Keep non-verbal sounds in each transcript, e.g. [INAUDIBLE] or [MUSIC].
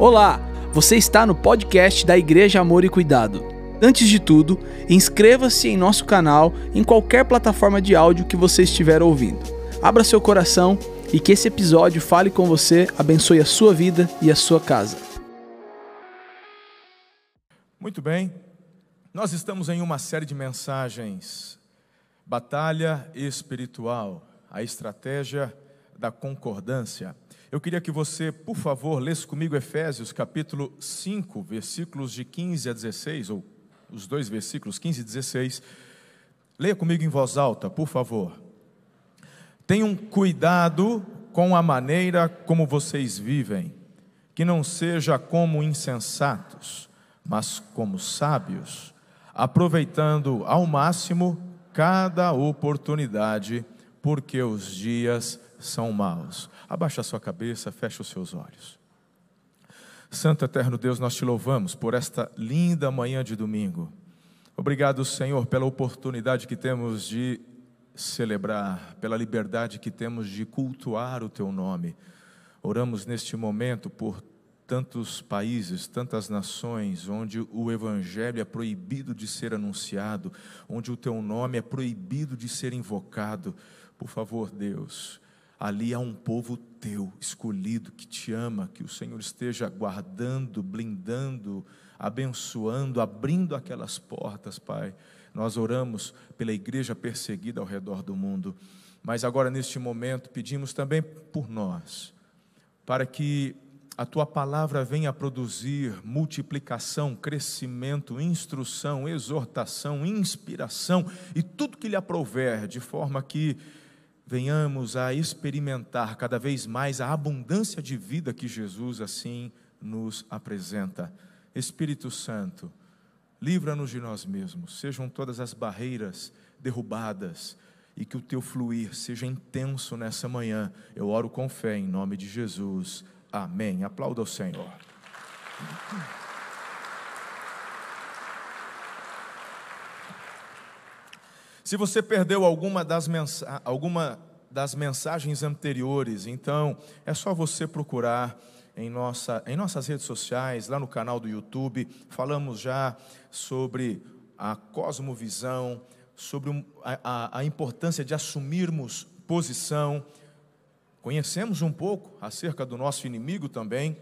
Olá, você está no podcast da Igreja Amor e Cuidado. Antes de tudo, inscreva-se em nosso canal em qualquer plataforma de áudio que você estiver ouvindo. Abra seu coração e que esse episódio fale com você, abençoe a sua vida e a sua casa. Muito bem, nós estamos em uma série de mensagens, Batalha Espiritual, a estratégia da concordância. Eu queria que você, por favor, lesse comigo Efésios capítulo 5, versículos de 15 a 16, ou os dois versículos 15 e 16. Leia comigo em voz alta, por favor. Tenham cuidado com a maneira como vocês vivem, que não seja como insensatos, mas como sábios, aproveitando ao máximo cada oportunidade, porque os dias são maus. Abaixa a sua cabeça, fecha os seus olhos. Santo eterno Deus, nós te louvamos por esta linda manhã de domingo. Obrigado, Senhor, pela oportunidade que temos de celebrar, pela liberdade que temos de cultuar o teu nome. Oramos neste momento por tantos países, tantas nações, onde o Evangelho é proibido de ser anunciado, onde o teu nome é proibido de ser invocado. Por favor, Deus, ali há um povo teu, escolhido, que te ama, que o Senhor esteja guardando, blindando, abençoando, abrindo aquelas portas, Pai. Nós oramos pela igreja perseguida ao redor do mundo, mas agora, neste momento, pedimos também por nós, para que a tua palavra venha produzir multiplicação, crescimento, instrução, exortação, inspiração e tudo que lhe aprouver, de forma que venhamos a experimentar cada vez mais a abundância de vida que Jesus assim nos apresenta. Espírito Santo, livra-nos de nós mesmos, sejam todas as barreiras derrubadas e que o teu fluir seja intenso nessa manhã. Eu oro com fé em nome de Jesus. Amém. Aplauda o Senhor. Se você perdeu alguma das, mensa alguma das mensagens anteriores, então é só você procurar em, nossa, em nossas redes sociais, lá no canal do YouTube. Falamos já sobre a cosmovisão, sobre a, a, a importância de assumirmos posição. Conhecemos um pouco acerca do nosso inimigo também.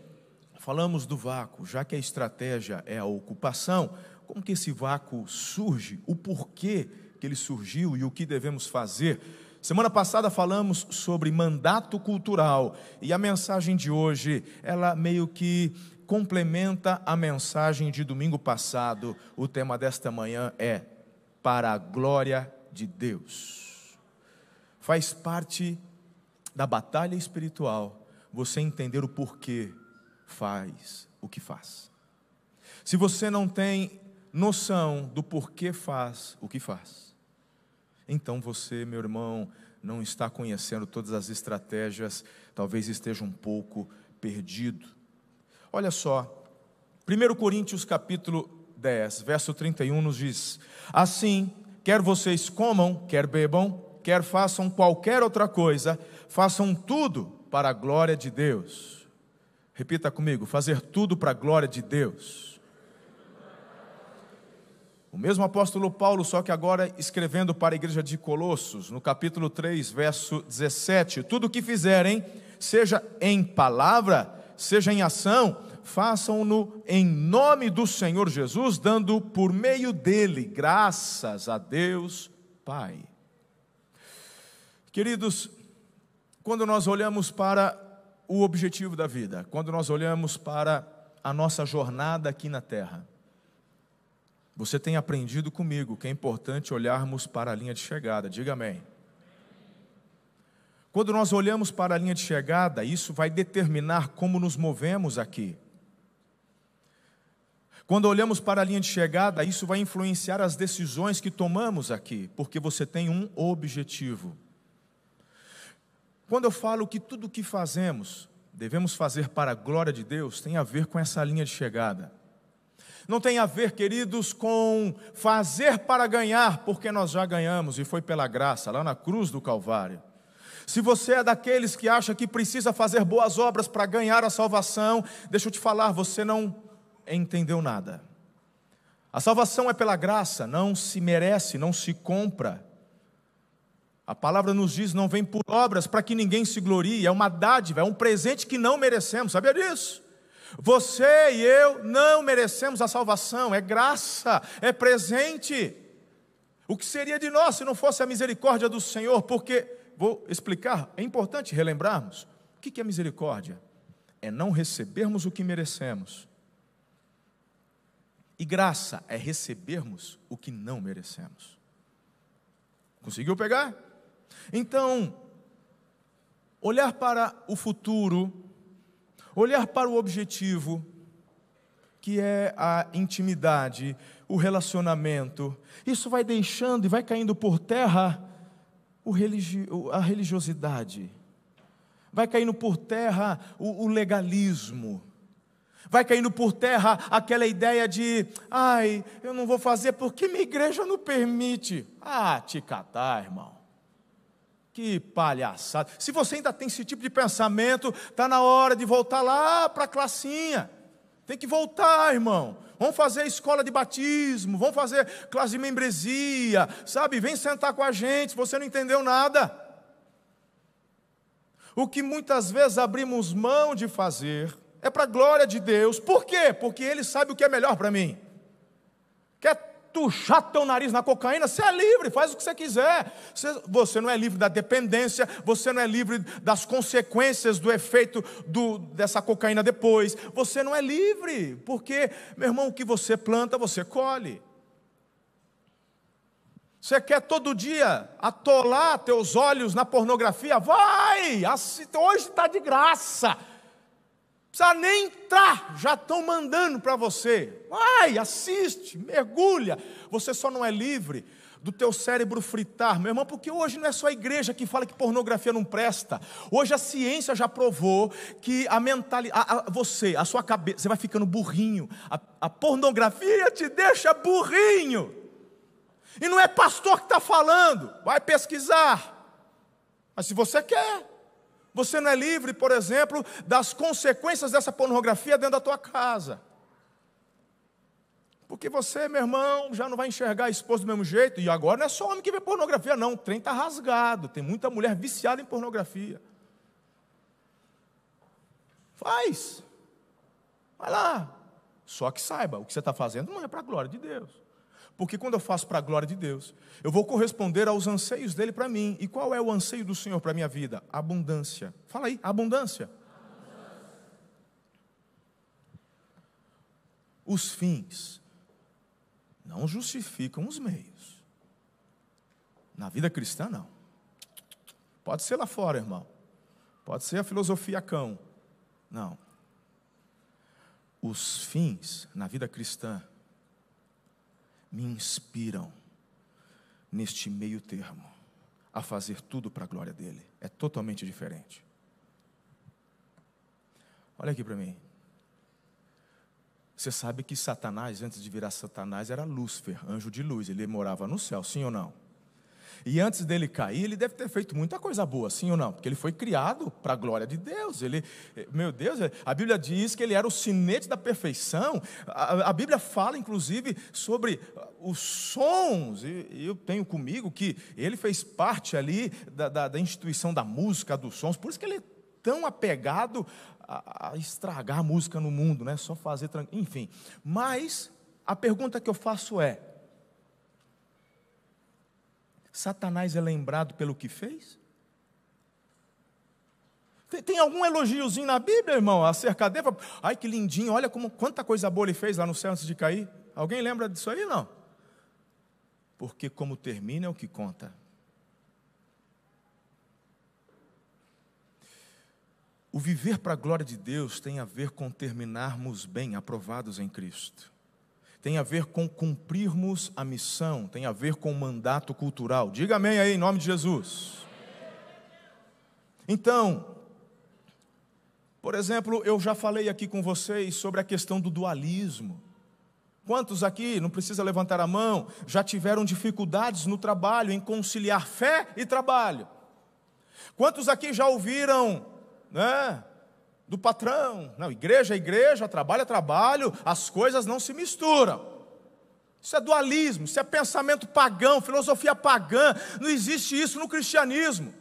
Falamos do vácuo, já que a estratégia é a ocupação, como que esse vácuo surge, o porquê que ele surgiu e o que devemos fazer. Semana passada falamos sobre mandato cultural e a mensagem de hoje, ela meio que complementa a mensagem de domingo passado. O tema desta manhã é para a glória de Deus. Faz parte da batalha espiritual você entender o porquê faz o que faz. Se você não tem noção do porquê faz o que faz, então você, meu irmão, não está conhecendo todas as estratégias, talvez esteja um pouco perdido. Olha só, 1 Coríntios capítulo 10, verso 31 nos diz: Assim, quer vocês comam, quer bebam, quer façam qualquer outra coisa, façam tudo para a glória de Deus. Repita comigo: fazer tudo para a glória de Deus. O mesmo apóstolo Paulo, só que agora escrevendo para a igreja de Colossos, no capítulo 3, verso 17: Tudo o que fizerem, seja em palavra, seja em ação, façam-no em nome do Senhor Jesus, dando por meio dele graças a Deus Pai. Queridos, quando nós olhamos para o objetivo da vida, quando nós olhamos para a nossa jornada aqui na terra, você tem aprendido comigo que é importante olharmos para a linha de chegada. Diga amém. Quando nós olhamos para a linha de chegada, isso vai determinar como nos movemos aqui. Quando olhamos para a linha de chegada, isso vai influenciar as decisões que tomamos aqui, porque você tem um objetivo. Quando eu falo que tudo o que fazemos devemos fazer para a glória de Deus, tem a ver com essa linha de chegada. Não tem a ver, queridos, com fazer para ganhar, porque nós já ganhamos e foi pela graça, lá na cruz do Calvário. Se você é daqueles que acha que precisa fazer boas obras para ganhar a salvação, deixa eu te falar, você não entendeu nada. A salvação é pela graça, não se merece, não se compra. A palavra nos diz: não vem por obras para que ninguém se glorie, é uma dádiva, é um presente que não merecemos, sabia disso? Você e eu não merecemos a salvação, é graça, é presente. O que seria de nós se não fosse a misericórdia do Senhor? Porque, vou explicar, é importante relembrarmos: o que é misericórdia? É não recebermos o que merecemos. E graça é recebermos o que não merecemos. Conseguiu pegar? Então, olhar para o futuro, olhar para o objetivo, que é a intimidade, o relacionamento, isso vai deixando e vai caindo por terra a religiosidade, vai caindo por terra o legalismo, vai caindo por terra aquela ideia de, ai, eu não vou fazer porque minha igreja não permite. Ah, te catar, irmão. Que palhaçada. Se você ainda tem esse tipo de pensamento, está na hora de voltar lá para a classinha. Tem que voltar, irmão. Vamos fazer escola de batismo, vamos fazer classe de membresia, sabe? Vem sentar com a gente, você não entendeu nada. O que muitas vezes abrimos mão de fazer é para a glória de Deus. Por quê? Porque Ele sabe o que é melhor para mim. Quer tuchar teu nariz na cocaína, você é livre, faz o que você quiser. Você, você, não é livre da dependência, você não é livre das consequências do efeito do, dessa cocaína depois. Você não é livre, porque, meu irmão, o que você planta, você colhe. Você quer todo dia atolar teus olhos na pornografia? Vai! Hoje está de graça precisa nem entrar, já estão mandando para você. Vai, assiste, mergulha. Você só não é livre do teu cérebro fritar, meu irmão, porque hoje não é só a igreja que fala que pornografia não presta. Hoje a ciência já provou que a mentalidade, você, a sua cabeça, você vai ficando burrinho. A, a pornografia te deixa burrinho. E não é pastor que está falando, vai pesquisar. Mas se você quer, você não é livre, por exemplo, das consequências dessa pornografia dentro da tua casa. Porque você, meu irmão, já não vai enxergar a esposa do mesmo jeito. E agora não é só homem que vê pornografia, não. O trem está rasgado. Tem muita mulher viciada em pornografia. Faz. Vai lá. Só que saiba, o que você está fazendo não é para a glória de Deus. Porque quando eu faço para a glória de Deus, eu vou corresponder aos anseios dele para mim. E qual é o anseio do Senhor para a minha vida? Abundância. Fala aí, abundância. Os fins não justificam os meios. Na vida cristã, não. Pode ser lá fora, irmão. Pode ser a filosofia cão. Não. Os fins na vida cristã me inspiram neste meio termo a fazer tudo para a glória dele. É totalmente diferente. Olha aqui para mim. Você sabe que Satanás, antes de virar Satanás, era Lúcifer, anjo de luz. Ele morava no céu, sim ou não? E antes dele cair, ele deve ter feito muita coisa boa, sim ou não? Porque ele foi criado para a glória de Deus. Ele, meu Deus, a Bíblia diz que ele era o sinete da perfeição. A, a Bíblia fala, inclusive, sobre os sons. E, eu tenho comigo que ele fez parte ali da, da, da instituição da música, dos sons. Por isso que ele é tão apegado a, a estragar a música no mundo, né? Só fazer, enfim. Mas a pergunta que eu faço é: Satanás é lembrado pelo que fez? Tem, tem algum elogiozinho na Bíblia, irmão, acerca dele? Ai, que lindinho, olha como, quanta coisa boa ele fez lá no céu antes de cair. Alguém lembra disso aí? Não. Porque como termina é o que conta. O viver para a glória de Deus tem a ver com terminarmos bem, aprovados em Cristo tem a ver com cumprirmos a missão, tem a ver com o mandato cultural. Diga amém aí, em nome de Jesus. Então, por exemplo, eu já falei aqui com vocês sobre a questão do dualismo. Quantos aqui, não precisa levantar a mão, já tiveram dificuldades no trabalho em conciliar fé e trabalho? Quantos aqui já ouviram, né? Do patrão, não, igreja é igreja, trabalho é trabalho, as coisas não se misturam. Isso é dualismo, isso é pensamento pagão, filosofia pagã, não existe isso no cristianismo.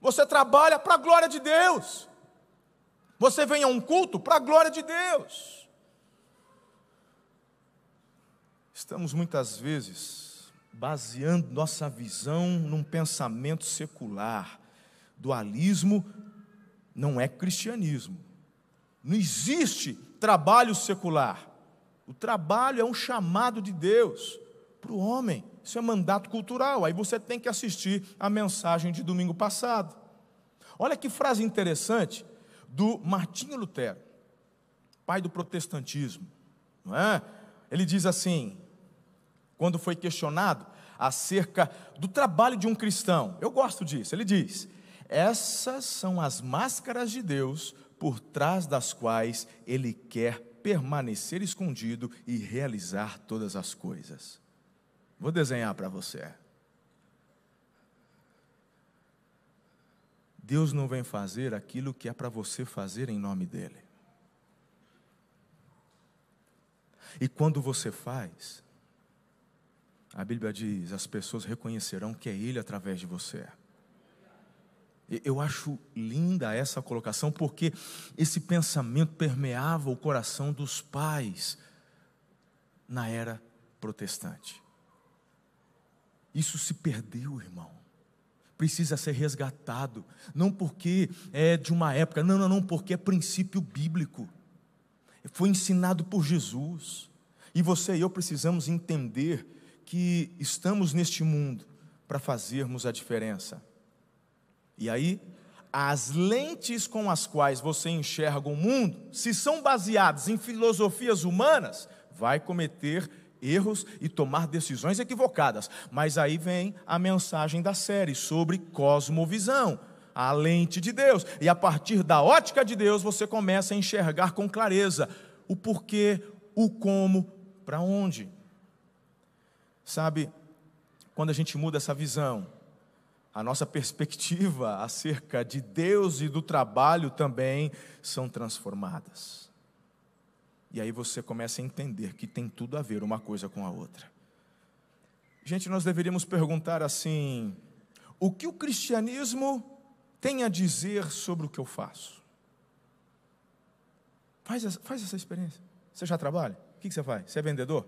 Você trabalha para a glória de Deus, você vem a um culto para a glória de Deus. Estamos muitas vezes baseando nossa visão num pensamento secular. Dualismo não é cristianismo. Não existe trabalho secular. O trabalho é um chamado de Deus para o homem. Isso é mandato cultural. Aí você tem que assistir a mensagem de domingo passado. Olha que frase interessante do Martinho Lutero, pai do protestantismo. Não é? Ele diz assim: quando foi questionado acerca do trabalho de um cristão. Eu gosto disso. Ele diz: essas são as máscaras de Deus por trás das quais ele quer permanecer escondido e realizar todas as coisas. Vou desenhar para você. Deus não vem fazer aquilo que é para você fazer em nome dEle. E quando você faz, a Bíblia diz: as pessoas reconhecerão que é Ele através de você. Eu acho linda essa colocação, porque esse pensamento permeava o coração dos pais na era protestante. Isso se perdeu, irmão. Precisa ser resgatado. Não porque é de uma época, não, não, não, porque é princípio bíblico. Foi ensinado por Jesus. E você e eu precisamos entender que estamos neste mundo para fazermos a diferença. E aí, as lentes com as quais você enxerga o mundo, se são baseadas em filosofias humanas, vai cometer erros e tomar decisões equivocadas. Mas aí vem a mensagem da série sobre cosmovisão, a lente de Deus. E a partir da ótica de Deus, você começa a enxergar com clareza o porquê, o como, para onde. Sabe, quando a gente muda essa visão, a nossa perspectiva [LAUGHS] acerca de Deus e do trabalho também são transformadas. E aí você começa a entender que tem tudo a ver uma coisa com a outra. Gente, nós deveríamos perguntar assim: o que o cristianismo tem a dizer sobre o que eu faço? Faz essa, faz essa experiência. Você já trabalha? O que você faz? Você é vendedor?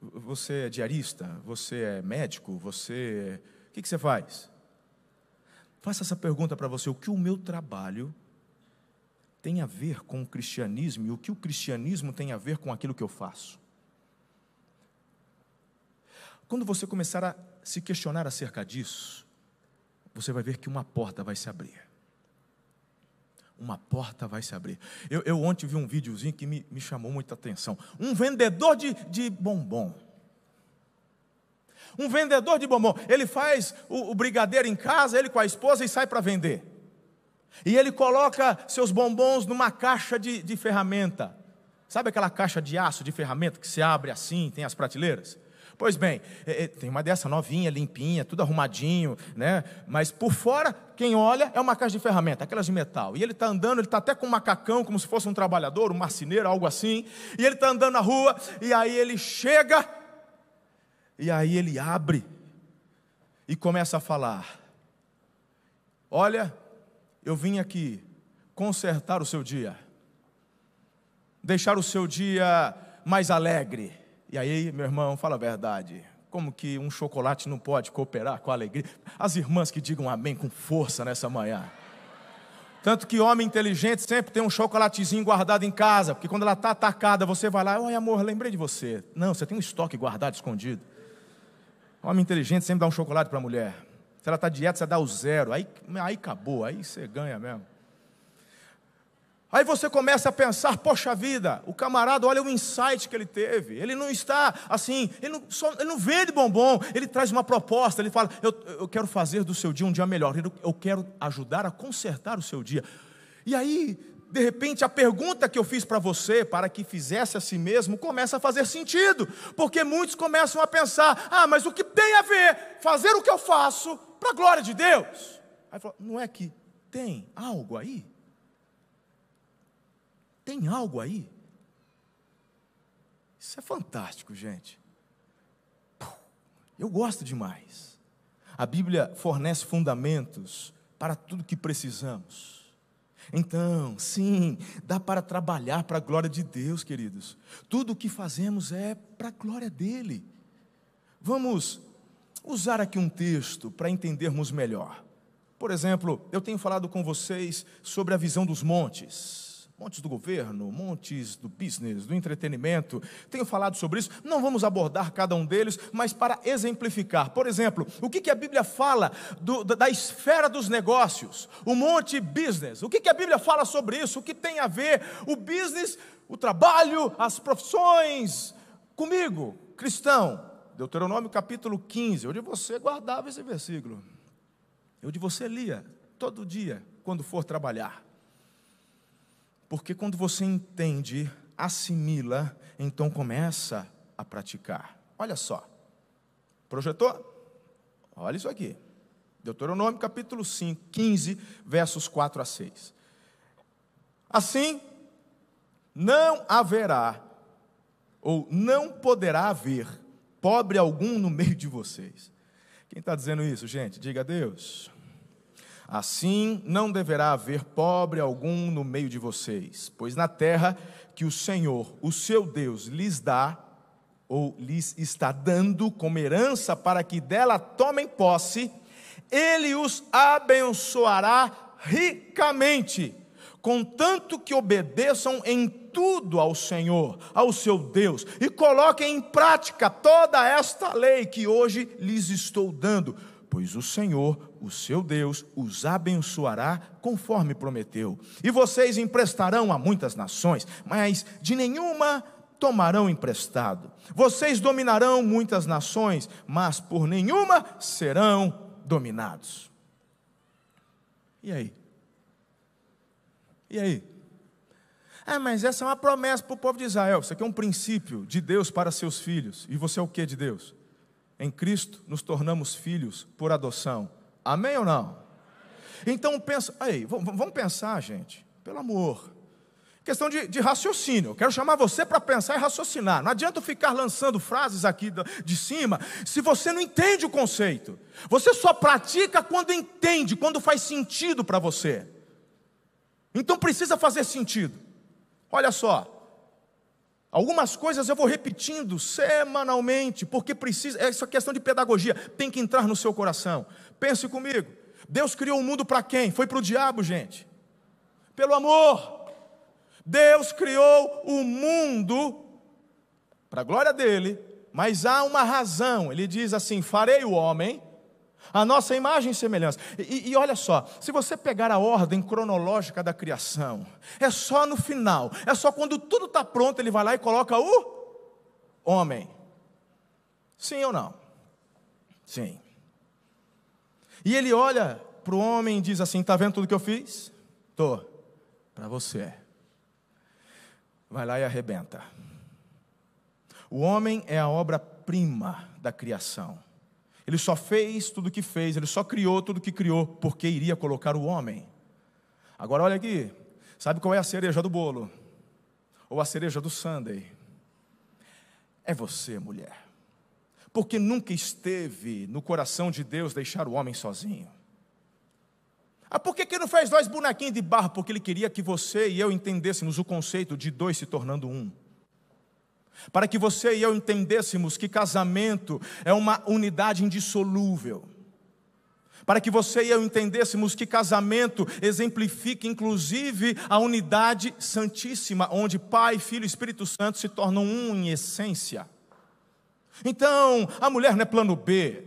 Você é diarista? Você é médico? Você. O que, que você faz? Faça essa pergunta para você: o que o meu trabalho tem a ver com o cristianismo e o que o cristianismo tem a ver com aquilo que eu faço? Quando você começar a se questionar acerca disso, você vai ver que uma porta vai se abrir uma porta vai se abrir. Eu, eu ontem vi um videozinho que me, me chamou muita atenção. Um vendedor de, de bombom. Um vendedor de bombom. Ele faz o, o brigadeiro em casa, ele com a esposa e sai para vender. E ele coloca seus bombons numa caixa de, de ferramenta. Sabe aquela caixa de aço de ferramenta que se abre assim, tem as prateleiras? Pois bem, é, é, tem uma dessa novinha, limpinha, tudo arrumadinho, né? Mas por fora, quem olha é uma caixa de ferramenta, aquelas de metal. E ele está andando, ele está até com um macacão, como se fosse um trabalhador, um marceneiro, algo assim. E ele está andando na rua, e aí ele chega, e aí ele abre, e começa a falar: Olha, eu vim aqui consertar o seu dia, deixar o seu dia mais alegre e aí, meu irmão, fala a verdade. Como que um chocolate não pode cooperar com a alegria? As irmãs que digam amém com força nessa manhã. Tanto que homem inteligente sempre tem um chocolatezinho guardado em casa, porque quando ela está atacada, você vai lá, oi amor, lembrei de você. Não, você tem um estoque guardado, escondido. Homem inteligente sempre dá um chocolate para a mulher. Se ela está dieta, você dá o zero. Aí, aí acabou, aí você ganha mesmo. Aí você começa a pensar, poxa vida, o camarada, olha o insight que ele teve. Ele não está assim, ele não, só, ele não vende bombom, ele traz uma proposta, ele fala, eu, eu quero fazer do seu dia um dia melhor, eu quero ajudar a consertar o seu dia. E aí, de repente, a pergunta que eu fiz para você, para que fizesse a si mesmo, começa a fazer sentido, porque muitos começam a pensar: ah, mas o que tem a ver fazer o que eu faço para a glória de Deus. Aí falou: não é que tem algo aí? Tem algo aí? Isso é fantástico, gente. Eu gosto demais. A Bíblia fornece fundamentos para tudo que precisamos. Então, sim, dá para trabalhar para a glória de Deus, queridos. Tudo o que fazemos é para a glória dele. Vamos usar aqui um texto para entendermos melhor. Por exemplo, eu tenho falado com vocês sobre a visão dos montes montes do governo, montes do business, do entretenimento. Tenho falado sobre isso. Não vamos abordar cada um deles, mas para exemplificar. Por exemplo, o que, que a Bíblia fala do, da esfera dos negócios? O monte business. O que, que a Bíblia fala sobre isso? O que tem a ver o business, o trabalho, as profissões comigo, cristão? Deuteronômio capítulo 15, onde você guardava esse versículo. Onde você lia todo dia quando for trabalhar. Porque quando você entende, assimila, então começa a praticar. Olha só. Projetou? Olha isso aqui. Deuteronômio capítulo 5, 15, versos 4 a 6. Assim, não haverá, ou não poderá haver, pobre algum no meio de vocês. Quem está dizendo isso, gente? Diga a Deus. Assim não deverá haver pobre algum no meio de vocês, pois na terra que o Senhor, o seu Deus, lhes dá, ou lhes está dando como herança para que dela tomem posse, ele os abençoará ricamente, contanto que obedeçam em tudo ao Senhor, ao seu Deus, e coloquem em prática toda esta lei que hoje lhes estou dando pois o Senhor, o seu Deus, os abençoará conforme prometeu. E vocês emprestarão a muitas nações, mas de nenhuma tomarão emprestado. Vocês dominarão muitas nações, mas por nenhuma serão dominados. E aí? E aí? Ah, mas essa é uma promessa para o povo de Israel. Isso aqui é um princípio de Deus para seus filhos. E você é o que de Deus? Em Cristo nos tornamos filhos por adoção. Amém ou não? Então pensa, aí, vamos pensar, gente, pelo amor. Questão de, de raciocínio. Eu quero chamar você para pensar e raciocinar. Não adianta ficar lançando frases aqui de cima se você não entende o conceito. Você só pratica quando entende, quando faz sentido para você. Então precisa fazer sentido. Olha só, Algumas coisas eu vou repetindo semanalmente, porque precisa, essa questão de pedagogia tem que entrar no seu coração. Pense comigo. Deus criou o mundo para quem? Foi para o diabo, gente. Pelo amor. Deus criou o mundo para a glória dele, mas há uma razão. Ele diz assim: farei o homem a nossa imagem e semelhança. E, e, olha só, se você pegar a ordem cronológica da criação, é só no final, é só quando tudo está pronto, ele vai lá e coloca o homem. Sim ou não? Sim. E ele olha para o homem e diz assim: Está vendo tudo que eu fiz? Estou. Para você. Vai lá e arrebenta. O homem é a obra-prima da criação. Ele só fez tudo o que fez, ele só criou tudo o que criou, porque iria colocar o homem. Agora olha aqui, sabe qual é a cereja do bolo? Ou a cereja do sundae? É você, mulher. Porque nunca esteve no coração de Deus deixar o homem sozinho. Ah, por que, que não fez dois bonequinhos de barro? Porque ele queria que você e eu entendêssemos o conceito de dois se tornando um para que você e eu entendêssemos que casamento é uma unidade indissolúvel. Para que você e eu entendêssemos que casamento exemplifica inclusive a unidade santíssima, onde Pai, Filho e Espírito Santo se tornam um em essência. Então, a mulher não é plano B,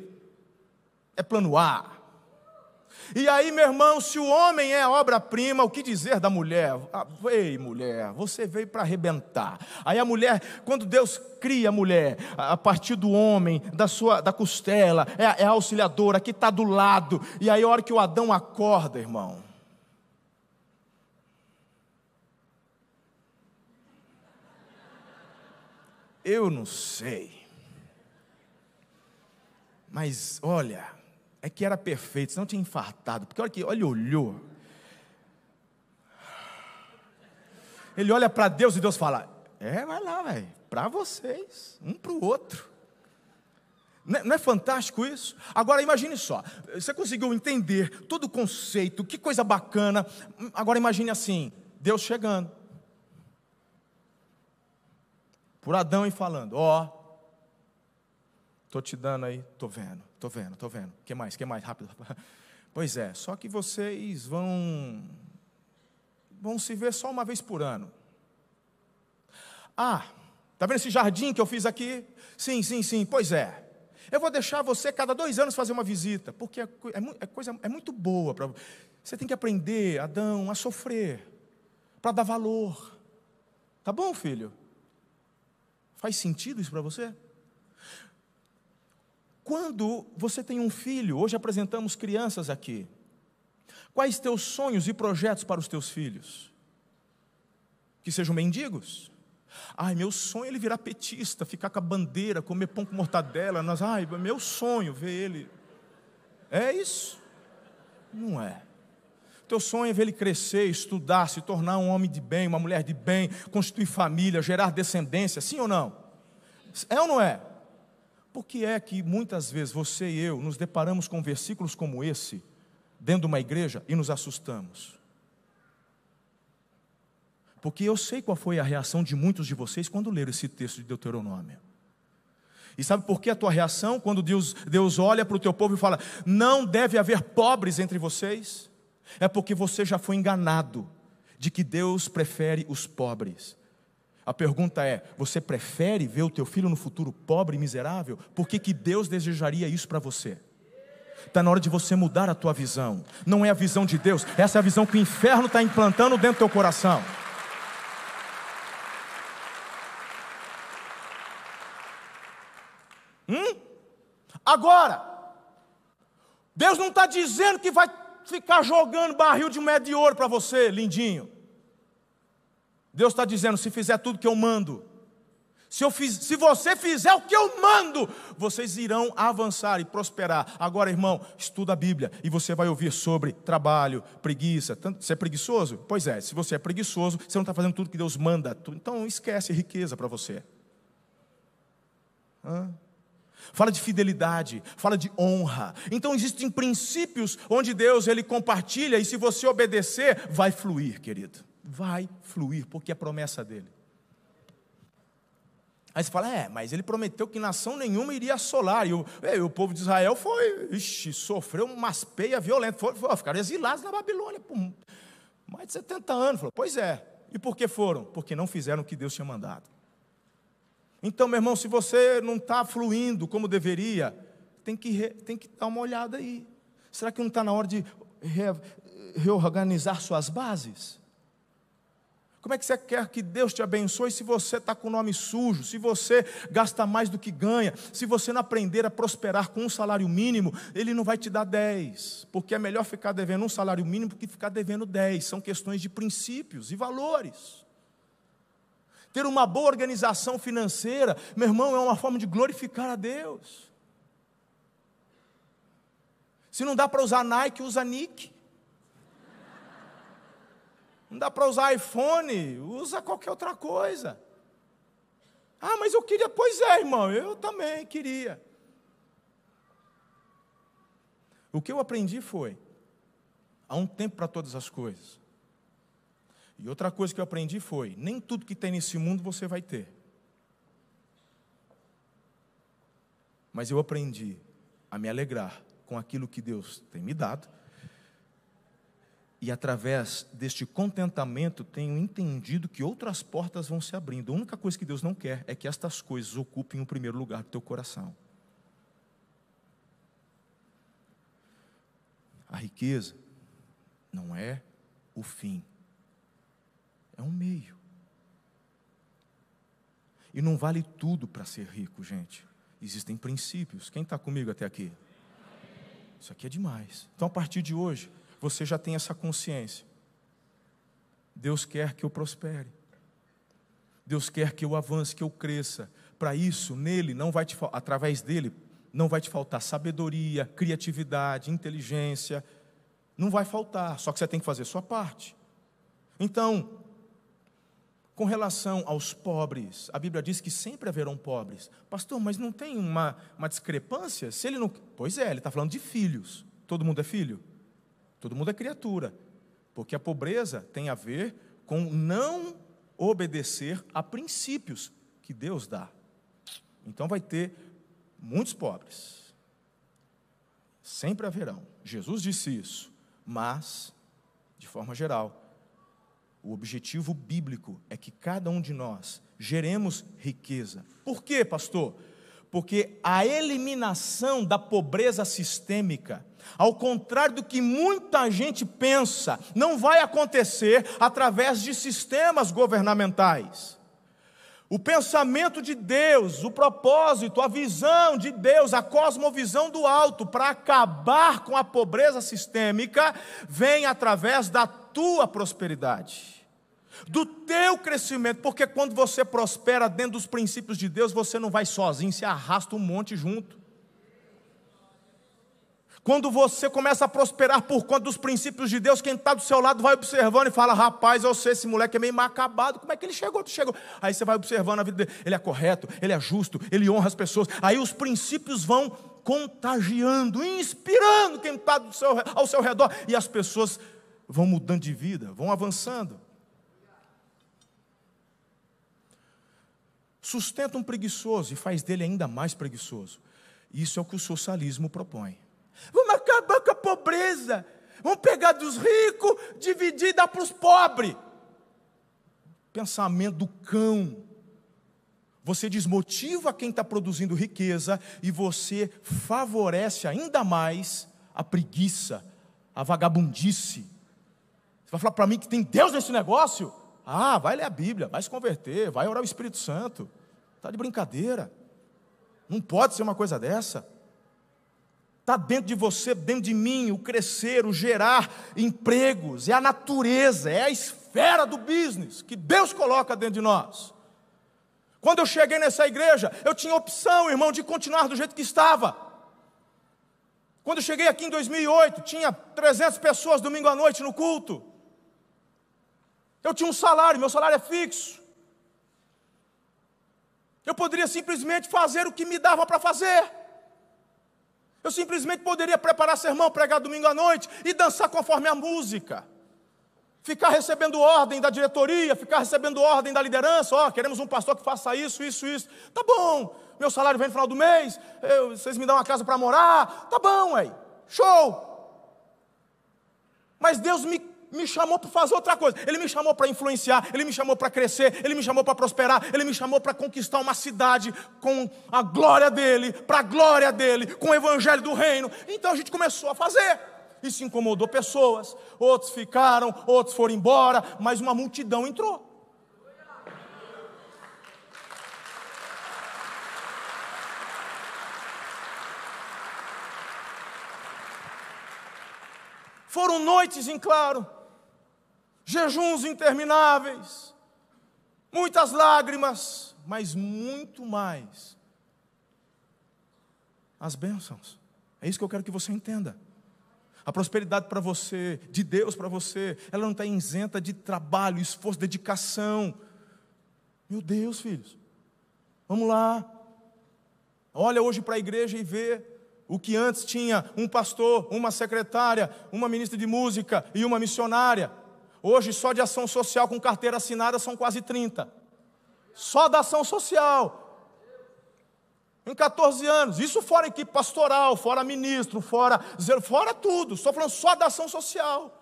é plano A. E aí, meu irmão, se o homem é obra-prima, o que dizer da mulher? Ah, ei, mulher, você veio para arrebentar. Aí a mulher, quando Deus cria a mulher, a partir do homem, da sua da costela, é, é a auxiliadora que está do lado. E aí, a hora que o Adão acorda, irmão. Eu não sei. Mas olha, É que era perfeito, senão tinha infartado. Porque olha que, olha, olhou. Ele olha para Deus e Deus fala: É, vai lá, velho, para vocês, um para o outro. É, não é fantástico isso? Agora imagine só, você conseguiu entender todo o conceito, que coisa bacana. Agora imagine assim: Deus chegando, por Adão e falando: Ó, estou te dando aí, estou vendo, estou vendo, estou vendo. que mais? que mais? Rápido. [LAUGHS] Pois é, só que vocês vão vão se ver só uma vez por ano. Ah, está vendo esse jardim que eu fiz aqui? Sim, sim, sim, pois é. Eu vou deixar você cada dois anos fazer uma visita, porque é, é, é coisa, é muito boa. Pra, você tem que aprender, Adão, a sofrer, para dar valor. Tá bom, filho? Faz sentido isso para você? Quando você tem um filho, hoje apresentamos crianças aqui. Quais teus sonhos e projetos para os teus filhos? Que sejam mendigos? Ai, meu sonho é ele virar petista, ficar com a bandeira, comer pão com mortadela. Nós, ai, meu sonho ver ele. É isso? Não é. Teu sonho é ver ele crescer, estudar, se tornar um homem de bem, uma mulher de bem, constituir família, gerar descendência, sim ou não? É ou não é? Por que é que muitas vezes você e eu nos deparamos com versículos como esse, dentro de uma igreja, e nos assustamos? Porque eu sei qual foi a reação de muitos de vocês quando leram esse texto de Deuteronômio. E sabe por que a tua reação quando Deus, Deus olha para o teu povo e fala: Não deve haver pobres entre vocês? É porque você já foi enganado de que Deus prefere os pobres. A pergunta é: você prefere ver o teu filho no futuro pobre e miserável? Por que, que Deus desejaria isso para você? Está na hora de você mudar a tua visão. Não é a visão de Deus, essa é a visão que o inferno está implantando dentro do teu coração. Hum? Agora, Deus não está dizendo que vai ficar jogando barril de moeda de ouro para você, lindinho. Deus está dizendo: se fizer tudo que eu mando, se, eu fiz, se você fizer o que eu mando, vocês irão avançar e prosperar. Agora, irmão, estuda a Bíblia e você vai ouvir sobre trabalho, preguiça. Você é preguiçoso? Pois é, se você é preguiçoso, você não está fazendo tudo que Deus manda. Então esquece riqueza para você. Hã? fala de fidelidade, fala de honra. Então existem princípios onde Deus ele compartilha e se você obedecer, vai fluir, querido. Vai fluir, porque é promessa dele. Aí você fala, é, mas ele prometeu que nação nenhuma iria assolar. E o, é, o povo de Israel foi, ixi, sofreu umas peias violentas. Foi, foi, ficaram exilados na Babilônia por mais de 70 anos. Falou, pois é. E por que foram? Porque não fizeram o que Deus tinha mandado. Então, meu irmão, se você não está fluindo como deveria, tem que, re, tem que dar uma olhada aí. Será que não está na hora de re, reorganizar suas bases? Como é que você quer que Deus te abençoe se você está com o nome sujo, se você gasta mais do que ganha, se você não aprender a prosperar com um salário mínimo, Ele não vai te dar 10, porque é melhor ficar devendo um salário mínimo do que ficar devendo 10, são questões de princípios e valores. Ter uma boa organização financeira, meu irmão, é uma forma de glorificar a Deus. Se não dá para usar Nike, usa Nick. Não dá para usar iPhone, usa qualquer outra coisa. Ah, mas eu queria, pois é, irmão, eu também queria. O que eu aprendi foi: há um tempo para todas as coisas. E outra coisa que eu aprendi foi: nem tudo que tem nesse mundo você vai ter. Mas eu aprendi a me alegrar com aquilo que Deus tem me dado. E através deste contentamento tenho entendido que outras portas vão se abrindo. A única coisa que Deus não quer é que estas coisas ocupem o primeiro lugar do teu coração. A riqueza não é o fim, é um meio. E não vale tudo para ser rico, gente. Existem princípios. Quem está comigo até aqui? Isso aqui é demais. Então, a partir de hoje, você já tem essa consciência. Deus quer que eu prospere. Deus quer que eu avance, que eu cresça. Para isso, nele não vai te através dele, não vai te faltar sabedoria, criatividade, inteligência, não vai faltar, só que você tem que fazer sua parte. Então, com relação aos pobres, a Bíblia diz que sempre haverão pobres. Pastor, mas não tem uma, uma discrepância? Se ele não. Pois é, ele está falando de filhos. Todo mundo é filho? Todo mundo é criatura. Porque a pobreza tem a ver com não obedecer a princípios que Deus dá. Então vai ter muitos pobres. Sempre haverão. Jesus disse isso. Mas, de forma geral, o objetivo bíblico é que cada um de nós geremos riqueza. Por quê, pastor? Porque a eliminação da pobreza sistêmica, ao contrário do que muita gente pensa, não vai acontecer através de sistemas governamentais. O pensamento de Deus, o propósito, a visão de Deus, a cosmovisão do alto para acabar com a pobreza sistêmica vem através da tua prosperidade, do teu crescimento, porque quando você prospera dentro dos princípios de Deus, você não vai sozinho, se arrasta um monte junto. Quando você começa a prosperar por conta dos princípios de Deus, quem está do seu lado vai observando e fala: Rapaz, eu sei, esse moleque é meio mal acabado, como é que ele chegou? chegou? Aí você vai observando a vida dele: ele é correto, ele é justo, ele honra as pessoas. Aí os princípios vão contagiando, inspirando quem está ao seu redor, e as pessoas vão mudando de vida, vão avançando. Sustenta um preguiçoso e faz dele ainda mais preguiçoso. Isso é o que o socialismo propõe. Vamos acabar com a pobreza. Vamos pegar dos ricos, dividir e dar para os pobres. Pensamento do cão. Você desmotiva quem está produzindo riqueza e você favorece ainda mais a preguiça, a vagabundice. Você vai falar para mim que tem Deus nesse negócio? Ah, vai ler a Bíblia, vai se converter, vai orar o Espírito Santo. Está de brincadeira. Não pode ser uma coisa dessa. Está dentro de você, dentro de mim, o crescer, o gerar empregos, é a natureza, é a esfera do business que Deus coloca dentro de nós. Quando eu cheguei nessa igreja, eu tinha opção, irmão, de continuar do jeito que estava. Quando eu cheguei aqui em 2008, tinha 300 pessoas domingo à noite no culto. Eu tinha um salário, meu salário é fixo. Eu poderia simplesmente fazer o que me dava para fazer. Eu simplesmente poderia preparar sermão, pregar domingo à noite e dançar conforme a música. Ficar recebendo ordem da diretoria, ficar recebendo ordem da liderança, ó, oh, queremos um pastor que faça isso, isso, isso. Tá bom, meu salário vem no final do mês, eu, vocês me dão uma casa para morar, tá bom, ué, show. Mas Deus me me chamou para fazer outra coisa. Ele me chamou para influenciar, ele me chamou para crescer, ele me chamou para prosperar, ele me chamou para conquistar uma cidade com a glória dele, para a glória dele, com o evangelho do reino. Então a gente começou a fazer. Isso incomodou pessoas, outros ficaram, outros foram embora, mas uma multidão entrou. Foram noites em claro, jejuns intermináveis, muitas lágrimas, mas muito mais as bênçãos. É isso que eu quero que você entenda. A prosperidade para você, de Deus para você, ela não está isenta de trabalho, esforço, dedicação. Meu Deus, filhos, vamos lá. Olha hoje para a igreja e vê o que antes tinha um pastor, uma secretária, uma ministra de música e uma missionária. Hoje, só de ação social com carteira assinada são quase 30. Só da ação social. Em 14 anos. Isso fora equipe pastoral, fora ministro, fora, fora tudo. Estou falando só da ação social.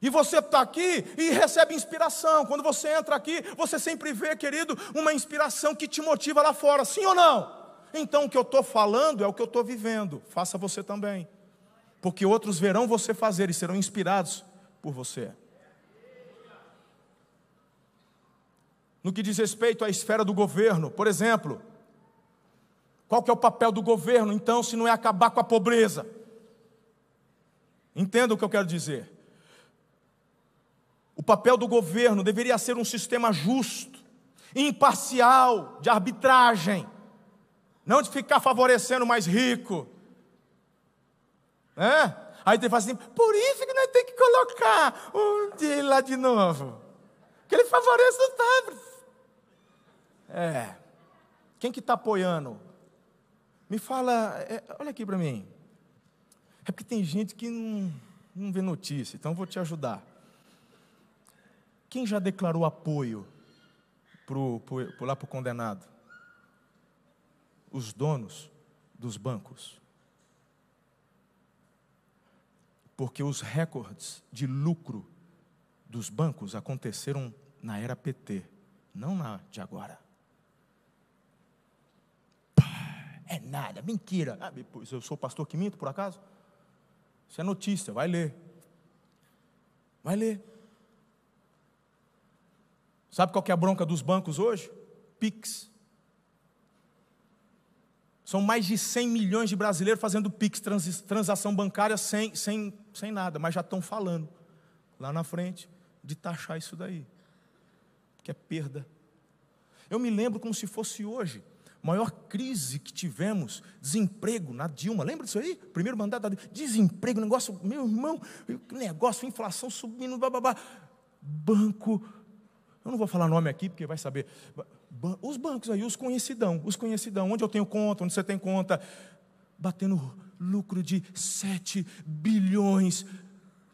E você está aqui e recebe inspiração. Quando você entra aqui, você sempre vê, querido, uma inspiração que te motiva lá fora, sim ou não? Então o que eu estou falando é o que eu estou vivendo. Faça você também porque outros verão você fazer e serão inspirados por você. No que diz respeito à esfera do governo, por exemplo, qual que é o papel do governo, então, se não é acabar com a pobreza? Entenda o que eu quero dizer. O papel do governo deveria ser um sistema justo, imparcial, de arbitragem não de ficar favorecendo o mais rico. É? Aí ele fala assim: por isso que nós temos que colocar um dia lá de novo. Que ele favorece os pobres. É. Quem que está apoiando? Me fala, é, olha aqui para mim. É porque tem gente que não, não vê notícia, então eu vou te ajudar. Quem já declarou apoio pro, pro lá para o condenado? Os donos dos bancos. Porque os recordes de lucro dos bancos aconteceram na era PT, não na de agora. É nada, mentira. Ah, eu sou pastor que minto, por acaso? Isso é notícia, vai ler. Vai ler. Sabe qual é a bronca dos bancos hoje? Pix. São mais de 100 milhões de brasileiros fazendo Pix, trans, transação bancária sem, sem, sem nada, mas já estão falando lá na frente de taxar isso daí, que é perda. Eu me lembro como se fosse hoje maior crise que tivemos, desemprego na Dilma, lembra disso aí? Primeiro mandato da Dilma, desemprego, negócio, meu irmão, negócio, inflação subindo, babá, banco, eu não vou falar nome aqui porque vai saber, os bancos aí, os conhecidão, os conhecidão, onde eu tenho conta, onde você tem conta, batendo lucro de 7 bilhões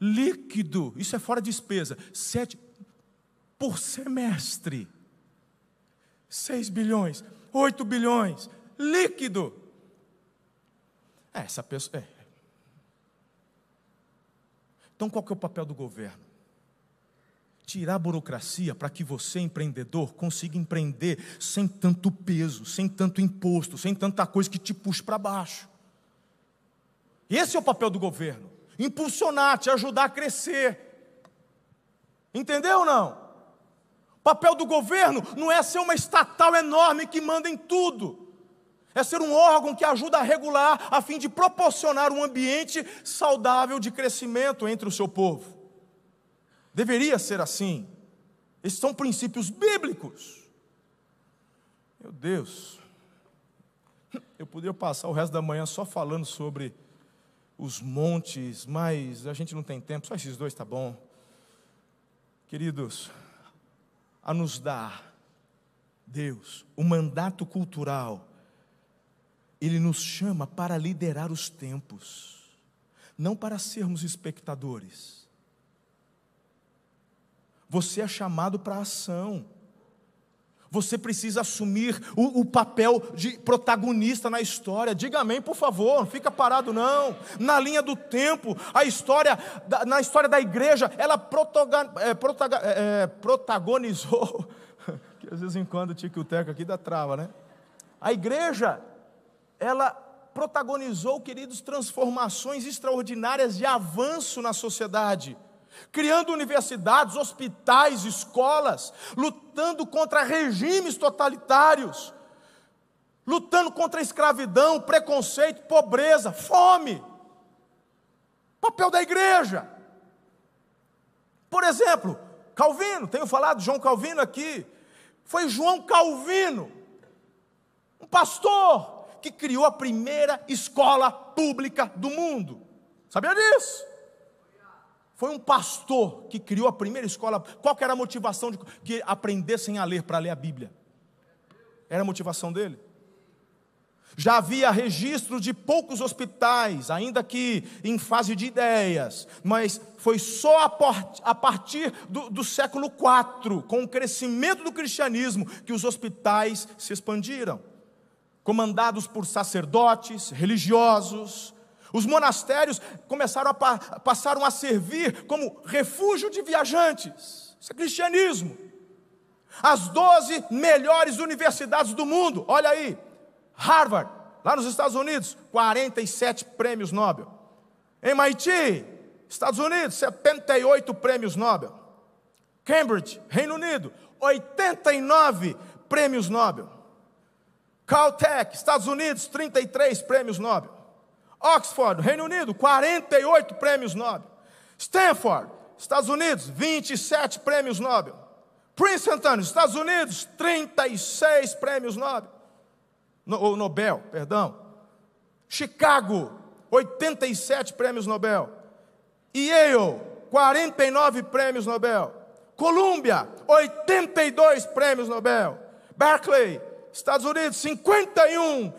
líquido, isso é fora despesa, 7 por semestre. 6 bilhões. 8 bilhões, líquido. É, essa pessoa. É. Então qual que é o papel do governo? Tirar a burocracia para que você, empreendedor, consiga empreender sem tanto peso, sem tanto imposto, sem tanta coisa que te puxe para baixo. Esse é o papel do governo: impulsionar, te ajudar a crescer. Entendeu ou não? O papel do governo não é ser uma estatal enorme que manda em tudo. É ser um órgão que ajuda a regular a fim de proporcionar um ambiente saudável de crescimento entre o seu povo. Deveria ser assim. Esses são princípios bíblicos. Meu Deus. Eu poderia passar o resto da manhã só falando sobre os montes, mas a gente não tem tempo, só esses dois tá bom. Queridos, a nos dar, Deus, o mandato cultural, Ele nos chama para liderar os tempos, não para sermos espectadores. Você é chamado para a ação. Você precisa assumir o, o, papel de protagonista na história. Diga amém, por favor. Não fica parado, não. Na linha do tempo, a história, na história da igreja, ela protagon, é, protagon, é, protagonizou. [LAUGHS] que às vezes em quando o tico teco aqui dá trava, né? A igreja, ela protagonizou, queridos, transformações extraordinárias de avanço na sociedade criando universidades, hospitais, escolas, lutando contra regimes totalitários, lutando contra a escravidão, preconceito, pobreza, fome. Papel da igreja. Por exemplo, Calvino, tenho falado de João Calvino aqui. Foi João Calvino, um pastor, que criou a primeira escola pública do mundo. Sabia disso? Foi um pastor que criou a primeira escola. Qual era a motivação de que aprendessem a ler para ler a Bíblia? Era a motivação dele? Já havia registro de poucos hospitais, ainda que em fase de ideias, mas foi só a partir do, do século IV, com o crescimento do cristianismo, que os hospitais se expandiram, comandados por sacerdotes, religiosos, os monastérios começaram a pa passaram a servir como refúgio de viajantes. Isso é cristianismo. As 12 melhores universidades do mundo, olha aí, Harvard, lá nos Estados Unidos, 47 prêmios Nobel. MIT, Estados Unidos, 78 prêmios Nobel. Cambridge, Reino Unido, 89 prêmios Nobel. Caltech, Estados Unidos, 33 prêmios Nobel. Oxford, Reino Unido, 48 prêmios Nobel. Stanford, Estados Unidos, 27 prêmios Nobel. Princeton, Estados Unidos, 36 prêmios Nobel. no, ou Nobel, perdão. Chicago, 87 prêmios Nobel. Yale, 49 prêmios Nobel. Colômbia, 82 prêmios Nobel. Berkeley, Estados Unidos, 51.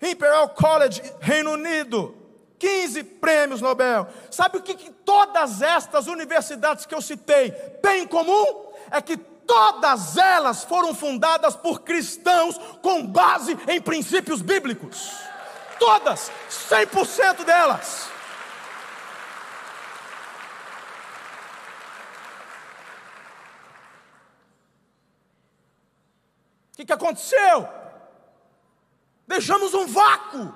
Imperial College, Reino Unido, 15 prêmios Nobel. Sabe o que, que todas estas universidades que eu citei têm em comum? É que todas elas foram fundadas por cristãos com base em princípios bíblicos. Todas, 100% delas. O que, que aconteceu? Deixamos um vácuo,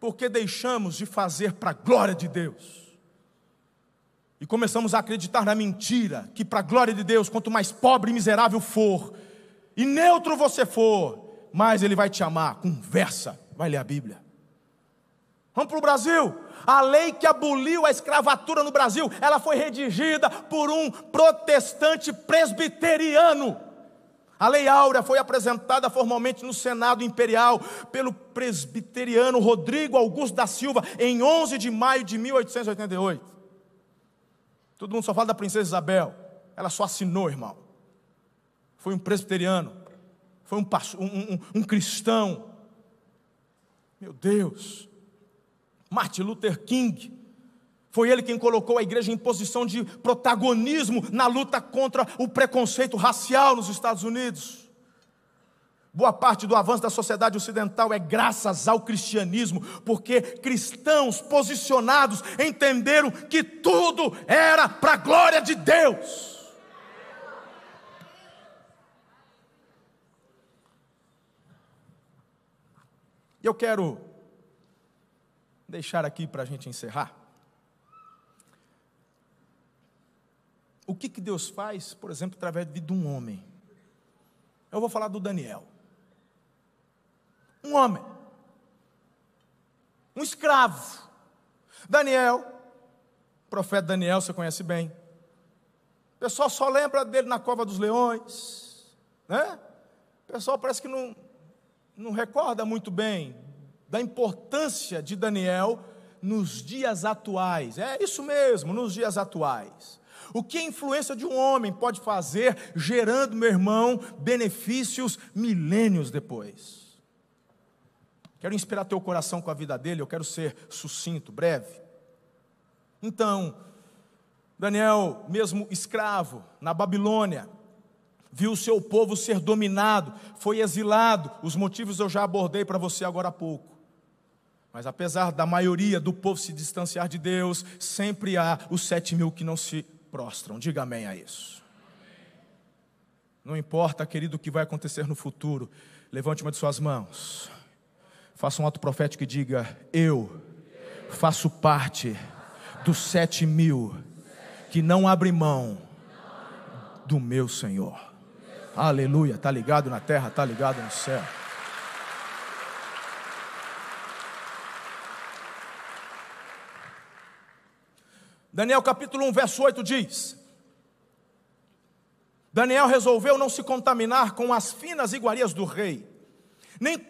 porque deixamos de fazer para a glória de Deus. E começamos a acreditar na mentira, que para a glória de Deus, quanto mais pobre e miserável for, e neutro você for, mais Ele vai te amar. Conversa, vai ler a Bíblia. Vamos para o Brasil. A lei que aboliu a escravatura no Brasil, ela foi redigida por um protestante presbiteriano. A Lei Áurea foi apresentada formalmente no Senado Imperial pelo presbiteriano Rodrigo Augusto da Silva em 11 de maio de 1888. Todo mundo só fala da princesa Isabel. Ela só assinou, irmão. Foi um presbiteriano, foi um, um, um, um cristão. Meu Deus. Martin Luther King foi ele quem colocou a igreja em posição de protagonismo na luta contra o preconceito racial nos Estados Unidos. Boa parte do avanço da sociedade ocidental é graças ao cristianismo, porque cristãos posicionados entenderam que tudo era para a glória de Deus. Eu quero deixar aqui para a gente encerrar O que, que Deus faz, por exemplo, através de um homem? Eu vou falar do Daniel. Um homem. Um escravo. Daniel, profeta Daniel, você conhece bem. O pessoal só lembra dele na cova dos leões, né? O pessoal parece que não, não recorda muito bem da importância de Daniel nos dias atuais. É isso mesmo, nos dias atuais. O que a influência de um homem pode fazer, gerando, meu irmão, benefícios milênios depois? Quero inspirar teu coração com a vida dele, eu quero ser sucinto, breve. Então, Daniel, mesmo escravo na Babilônia, viu o seu povo ser dominado, foi exilado. Os motivos eu já abordei para você agora há pouco. Mas apesar da maioria do povo se distanciar de Deus, sempre há os sete mil que não se prostram. Diga amém a isso. Não importa, querido, o que vai acontecer no futuro, levante uma de suas mãos. Faça um ato profético e diga: Eu faço parte dos sete mil que não abre mão do meu Senhor. Aleluia. Está ligado na terra, está ligado no céu. Daniel capítulo 1, verso 8 diz: Daniel resolveu não se contaminar com as finas iguarias do rei, nem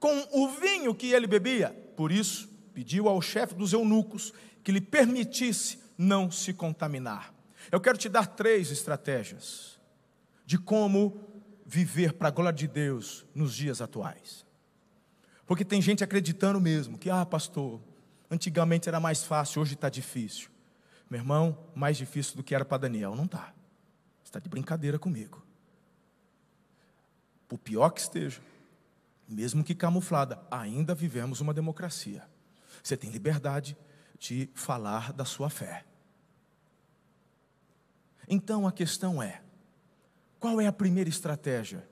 com o vinho que ele bebia. Por isso, pediu ao chefe dos eunucos que lhe permitisse não se contaminar. Eu quero te dar três estratégias de como viver para a glória de Deus nos dias atuais. Porque tem gente acreditando mesmo que, ah, pastor, antigamente era mais fácil, hoje está difícil. Meu irmão, mais difícil do que era para Daniel, não está. Está de brincadeira comigo. Por pior que esteja, mesmo que camuflada, ainda vivemos uma democracia. Você tem liberdade de falar da sua fé. Então a questão é: qual é a primeira estratégia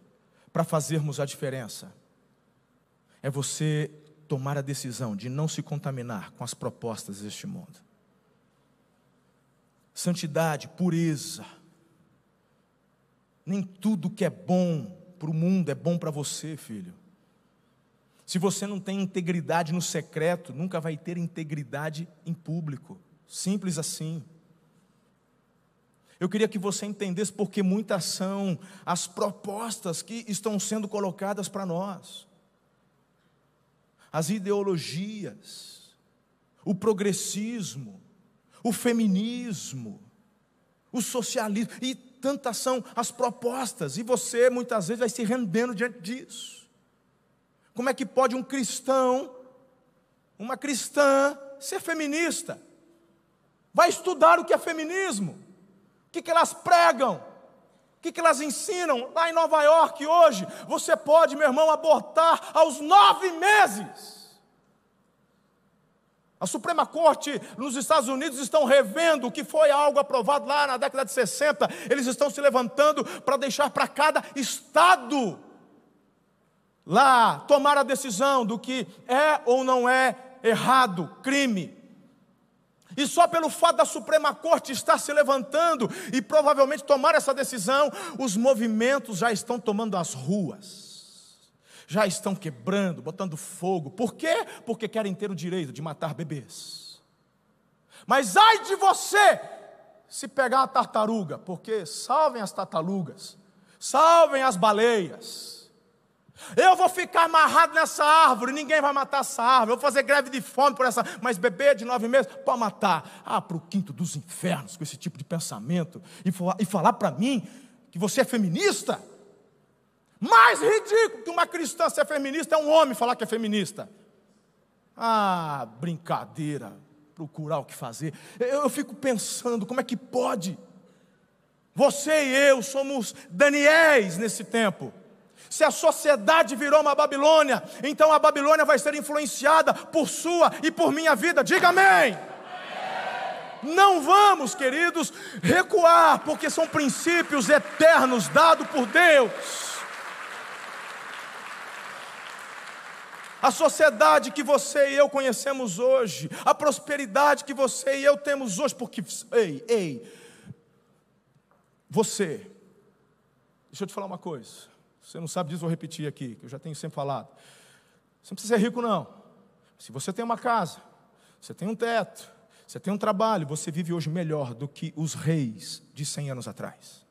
para fazermos a diferença? É você tomar a decisão de não se contaminar com as propostas deste mundo santidade, pureza. Nem tudo que é bom para o mundo é bom para você, filho. Se você não tem integridade no secreto, nunca vai ter integridade em público. Simples assim. Eu queria que você entendesse porque muitas são as propostas que estão sendo colocadas para nós. as ideologias, o progressismo, o feminismo, o socialismo, e tantas são as propostas, e você muitas vezes vai se rendendo diante disso. Como é que pode um cristão, uma cristã, ser feminista? Vai estudar o que é feminismo, o que, que elas pregam, o que, que elas ensinam. Lá em Nova York hoje, você pode, meu irmão, abortar aos nove meses. A Suprema Corte nos Estados Unidos estão revendo o que foi algo aprovado lá na década de 60. Eles estão se levantando para deixar para cada estado lá tomar a decisão do que é ou não é errado, crime. E só pelo fato da Suprema Corte estar se levantando e provavelmente tomar essa decisão, os movimentos já estão tomando as ruas já estão quebrando, botando fogo. Por quê? Porque querem ter o direito de matar bebês. Mas ai de você se pegar a tartaruga, porque salvem as tartarugas, salvem as baleias. Eu vou ficar amarrado nessa árvore, ninguém vai matar essa árvore. Eu vou fazer greve de fome por essa. Mas bebê de nove meses, pode matar. Ah, para o quinto dos infernos com esse tipo de pensamento. E, e falar para mim que você é feminista? Mais ridículo que uma cristã ser feminista é um homem falar que é feminista. Ah, brincadeira, procurar o que fazer. Eu, eu fico pensando, como é que pode? Você e eu somos Daniéis nesse tempo. Se a sociedade virou uma Babilônia, então a Babilônia vai ser influenciada por sua e por minha vida. Diga amém. Não vamos, queridos, recuar, porque são princípios eternos dados por Deus. A sociedade que você e eu conhecemos hoje, a prosperidade que você e eu temos hoje, porque, ei, ei, você, deixa eu te falar uma coisa, você não sabe disso, vou repetir aqui, que eu já tenho sempre falado. Você não precisa ser rico, não. Se você tem uma casa, você tem um teto, você tem um trabalho, você vive hoje melhor do que os reis de 100 anos atrás.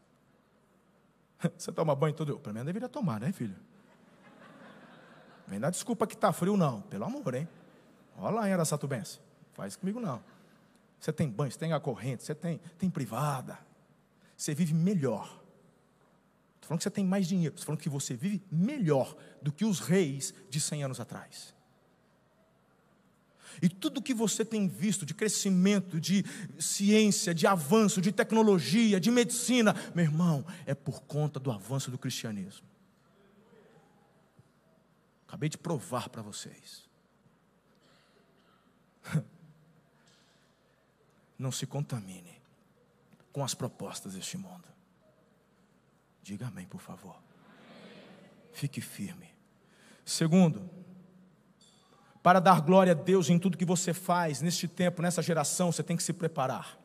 [LAUGHS] Você toma banho todo dia? Pelo menos deveria tomar, né, filho? Vem dar desculpa que está frio, não. Pelo amor, hein? Olha lá em Aracatubense. Faz comigo, não. Você tem banho, você tem a corrente, você tem, tem privada. Você vive melhor. Estou falando que você tem mais dinheiro. Estou falando que você vive melhor do que os reis de 100 anos atrás. E tudo que você tem visto de crescimento, de ciência, de avanço, de tecnologia, de medicina, meu irmão, é por conta do avanço do cristianismo. Acabei de provar para vocês. [LAUGHS] Não se contamine com as propostas deste mundo. Diga amém, por favor. Fique firme. Segundo, para dar glória a Deus em tudo que você faz neste tempo, nessa geração, você tem que se preparar.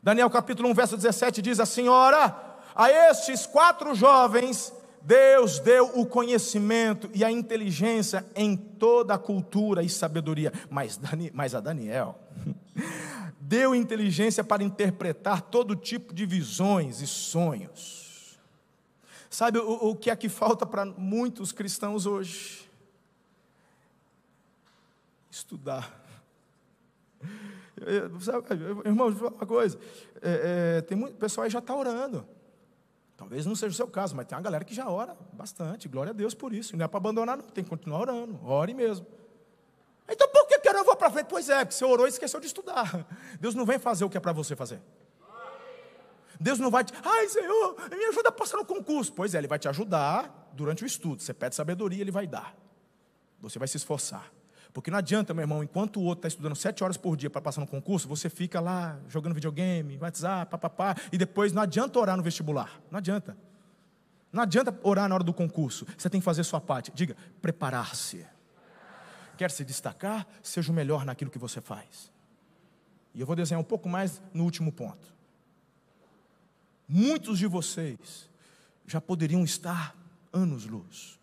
Daniel capítulo 1, verso 17 diz: A senhora, a estes quatro jovens Deus deu o conhecimento e a inteligência em toda a cultura e sabedoria, mas, mas a Daniel [LAUGHS] deu inteligência para interpretar todo tipo de visões e sonhos. Sabe o, o que é que falta para muitos cristãos hoje? Estudar. [LAUGHS] Irmão, vou falar uma coisa. É, é, tem muito, pessoal aí já está orando. Talvez não seja o seu caso, mas tem uma galera que já ora bastante. Glória a Deus por isso. Não é para abandonar, não. Tem que continuar orando. Ore mesmo. Então por que, que eu vou para frente? Pois é, porque você orou e esqueceu de estudar. Deus não vem fazer o que é para você fazer. Deus não vai te. Ai, Senhor, me ajuda a passar no concurso. Pois é, Ele vai te ajudar durante o estudo. Você pede sabedoria, Ele vai dar. Você vai se esforçar. Porque não adianta, meu irmão, enquanto o outro está estudando sete horas por dia para passar no concurso, você fica lá jogando videogame, WhatsApp, papapá, e depois não adianta orar no vestibular. Não adianta. Não adianta orar na hora do concurso. Você tem que fazer sua parte. Diga, preparar-se. Quer se destacar? Seja o melhor naquilo que você faz. E eu vou desenhar um pouco mais no último ponto. Muitos de vocês já poderiam estar anos-luz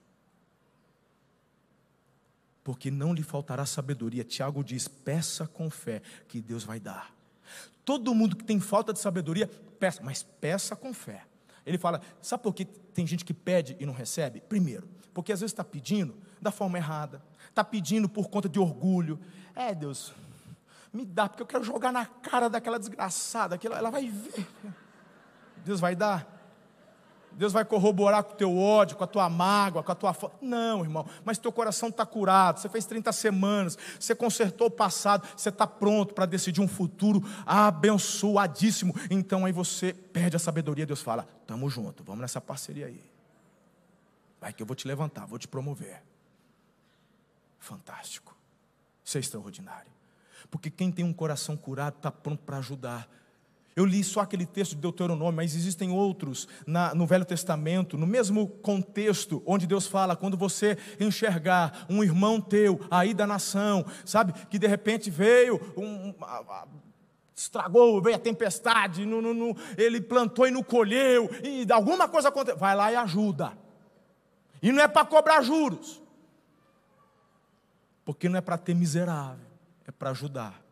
porque não lhe faltará sabedoria. Tiago diz: peça com fé, que Deus vai dar. Todo mundo que tem falta de sabedoria, peça, mas peça com fé. Ele fala: sabe por que tem gente que pede e não recebe? Primeiro, porque às vezes está pedindo, da forma errada, está pedindo por conta de orgulho. É, Deus, me dá, porque eu quero jogar na cara daquela desgraçada, que ela, ela vai ver. Deus vai dar. Deus vai corroborar com o teu ódio, com a tua mágoa, com a tua. Não, irmão, mas teu coração está curado. Você fez 30 semanas, você consertou o passado, você está pronto para decidir um futuro abençoadíssimo. Então aí você perde a sabedoria. Deus fala: Tamo junto, vamos nessa parceria aí. Vai que eu vou te levantar, vou te promover. Fantástico. Isso é extraordinário. Porque quem tem um coração curado está pronto para ajudar. Eu li só aquele texto de Deuteronômio, mas existem outros na, no Velho Testamento, no mesmo contexto, onde Deus fala: quando você enxergar um irmão teu aí da nação, sabe, que de repente veio, um, estragou, veio a tempestade, no, no, no, ele plantou e não colheu, e alguma coisa aconteceu, vai lá e ajuda. E não é para cobrar juros, porque não é para ter miserável, é para ajudar.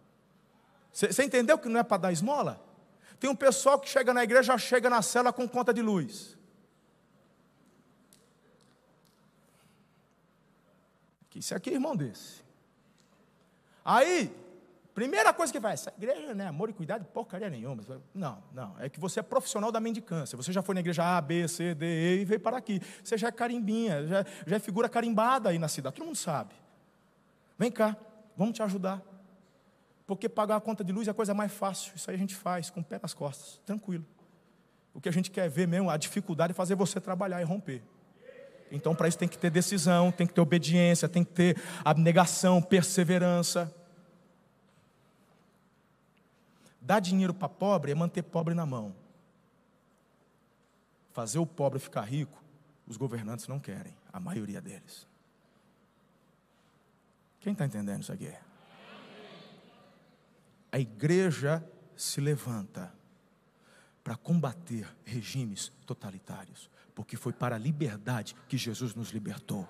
Você entendeu que não é para dar esmola? Tem um pessoal que chega na igreja, chega na cela com conta de luz. Isso aqui é irmão desse. Aí, primeira coisa que vai, essa igreja não é amor e cuidado, porcaria nenhuma. Não, não, é que você é profissional da mendicância. Você já foi na igreja A, B, C, D, E e veio para aqui. Você já é carimbinha, já, já é figura carimbada aí na cidade, todo mundo sabe. Vem cá, vamos te ajudar. Porque pagar a conta de luz é a coisa mais fácil. Isso aí a gente faz com o pé nas costas, tranquilo. O que a gente quer ver mesmo, a dificuldade é fazer você trabalhar e romper. Então, para isso tem que ter decisão, tem que ter obediência, tem que ter abnegação, perseverança. Dar dinheiro para pobre é manter pobre na mão. Fazer o pobre ficar rico, os governantes não querem, a maioria deles. Quem está entendendo isso aqui? A igreja se levanta para combater regimes totalitários, porque foi para a liberdade que Jesus nos libertou.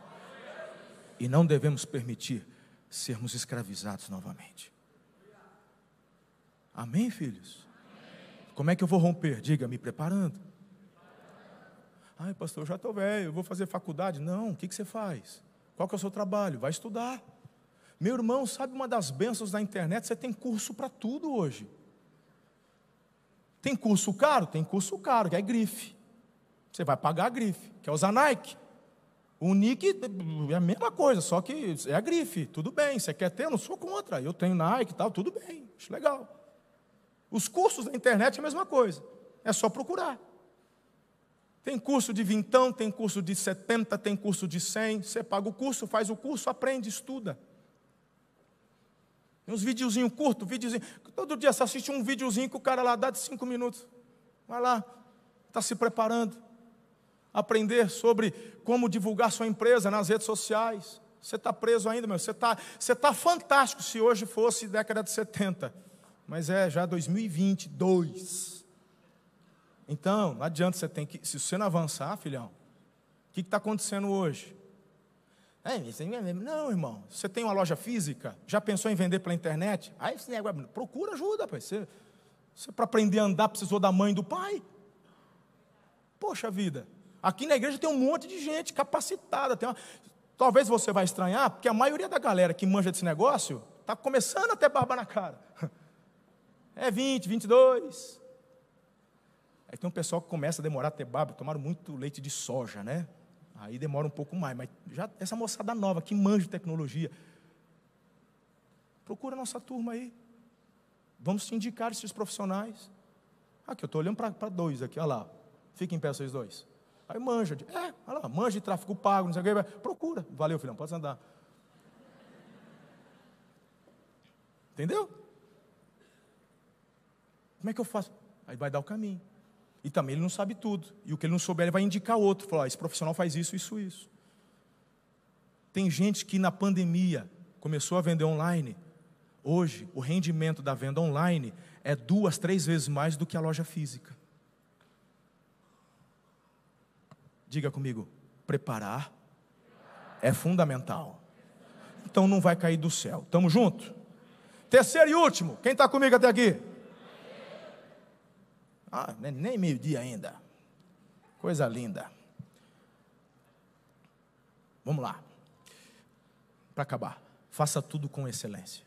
E não devemos permitir sermos escravizados novamente. Amém, filhos? Como é que eu vou romper? Diga, me preparando. Ai, pastor, eu já estou velho, eu vou fazer faculdade. Não, o que, que você faz? Qual que é o seu trabalho? Vai estudar. Meu irmão, sabe uma das bênçãos da internet? Você tem curso para tudo hoje. Tem curso caro? Tem curso caro, que é grife. Você vai pagar a grife, que é usar Nike. O Nick é a mesma coisa, só que é a grife. Tudo bem, você quer ter? Eu não sou contra. Eu tenho Nike e tal, tudo bem, acho legal. Os cursos da internet é a mesma coisa. É só procurar. Tem curso de vintão, tem curso de 70, tem curso de 100. Você paga o curso, faz o curso, aprende, estuda. Tem uns videozinhos curtos, videozinho. Todo dia você assiste um videozinho que o cara lá dá de cinco minutos. Vai lá, está se preparando. Aprender sobre como divulgar sua empresa nas redes sociais. Você está preso ainda, meu. Você está você tá fantástico se hoje fosse década de 70. Mas é já 2022. Então, não adianta você tem que. Se você não avançar, filhão, o que está acontecendo hoje? É, não, irmão, você tem uma loja física, já pensou em vender pela internet? Aí esse negócio, procura ajuda, pai. Você, você para aprender a andar precisou da mãe e do pai. Poxa vida, aqui na igreja tem um monte de gente capacitada. Uma... Talvez você vai estranhar, porque a maioria da galera que manja desse negócio está começando a ter barba na cara. [LAUGHS] É 20, 22. Aí tem um pessoal que começa a demorar a ter barba, tomaram muito leite de soja, né? Aí demora um pouco mais, mas já essa moçada nova que manja tecnologia, procura a nossa turma aí. Vamos te indicar esses profissionais. Aqui, eu estou olhando para dois aqui, olha lá. Fiquem em pé vocês dois. Aí manja de, é, olha lá, manja de tráfego pago, não sei o que. Procura. Valeu, filhão, pode andar. Entendeu? Como é que eu faço? Aí vai dar o caminho. E também ele não sabe tudo. E o que ele não souber, ele vai indicar outro. Falar, esse profissional faz isso, isso, isso. Tem gente que na pandemia começou a vender online. Hoje, o rendimento da venda online é duas, três vezes mais do que a loja física. Diga comigo, preparar é fundamental. Então não vai cair do céu. Tamo junto? Terceiro e último, quem está comigo até aqui? Ah, nem meio-dia ainda. Coisa linda. Vamos lá. para acabar. Faça tudo com excelência.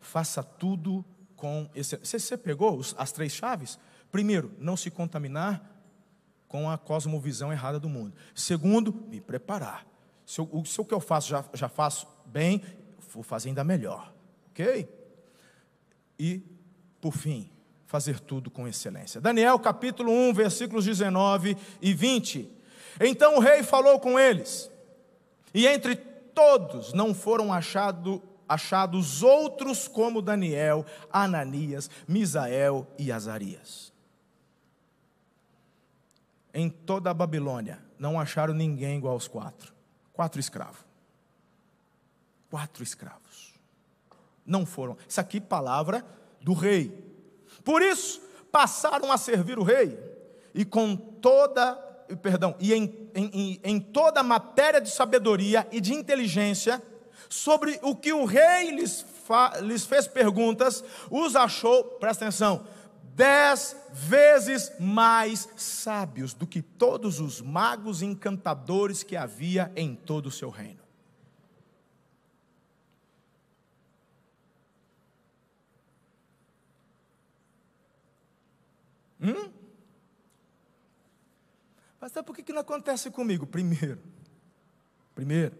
Faça tudo com excelência. Você, pegou as três chaves? Primeiro, não se contaminar com a cosmovisão errada do mundo. Segundo, me preparar. Se, eu, se o que eu faço já, já faço bem, vou fazer ainda melhor. Ok? E, por fim, fazer tudo com excelência. Daniel capítulo 1, versículos 19 e 20. Então o rei falou com eles, e entre todos não foram achado, achados outros como Daniel, Ananias, Misael e Azarias em toda a Babilônia, não acharam ninguém igual aos quatro. Quatro escravos. Quatro escravos. Não foram. Isso aqui palavra do rei. Por isso, passaram a servir o rei. E com toda, perdão, e em, em, em toda matéria de sabedoria e de inteligência, sobre o que o rei lhes, fa, lhes fez perguntas, os achou, presta atenção, dez vezes mais sábios do que todos os magos e encantadores que havia em todo o seu reino. Hum? Pastor, por que, que não acontece comigo? Primeiro, primeiro,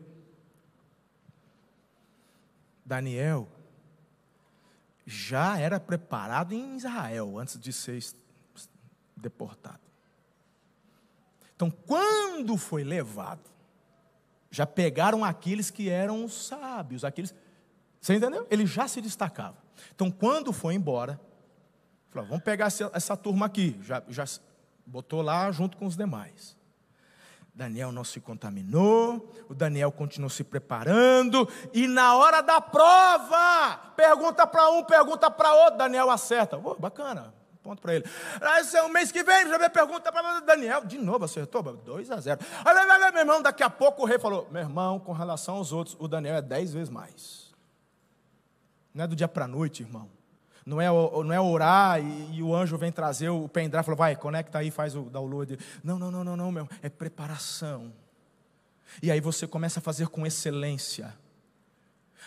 Daniel já era preparado em Israel antes de ser deportado. Então, quando foi levado, já pegaram aqueles que eram sábios, aqueles. Você entendeu? Ele já se destacava. Então, quando foi embora, falou: vamos pegar essa, essa turma aqui. Já, já botou lá junto com os demais. Daniel não se contaminou, o Daniel continuou se preparando, e na hora da prova, pergunta para um, pergunta para outro, Daniel acerta. Oh, bacana, ponto para ele. Aí, é o mês que vem, já vem pergunta para Daniel, de novo acertou, 2 a 0. Aí, meu irmão, daqui a pouco o rei falou: meu irmão, com relação aos outros, o Daniel é 10 vezes mais. Não é do dia para a noite, irmão. Não é, não é orar e, e, o anjo vem trazer o pendrive e fala, vai, conecta aí, faz o download. Não, não, não, não, não, meu. É preparação. E aí você começa a fazer com excelência.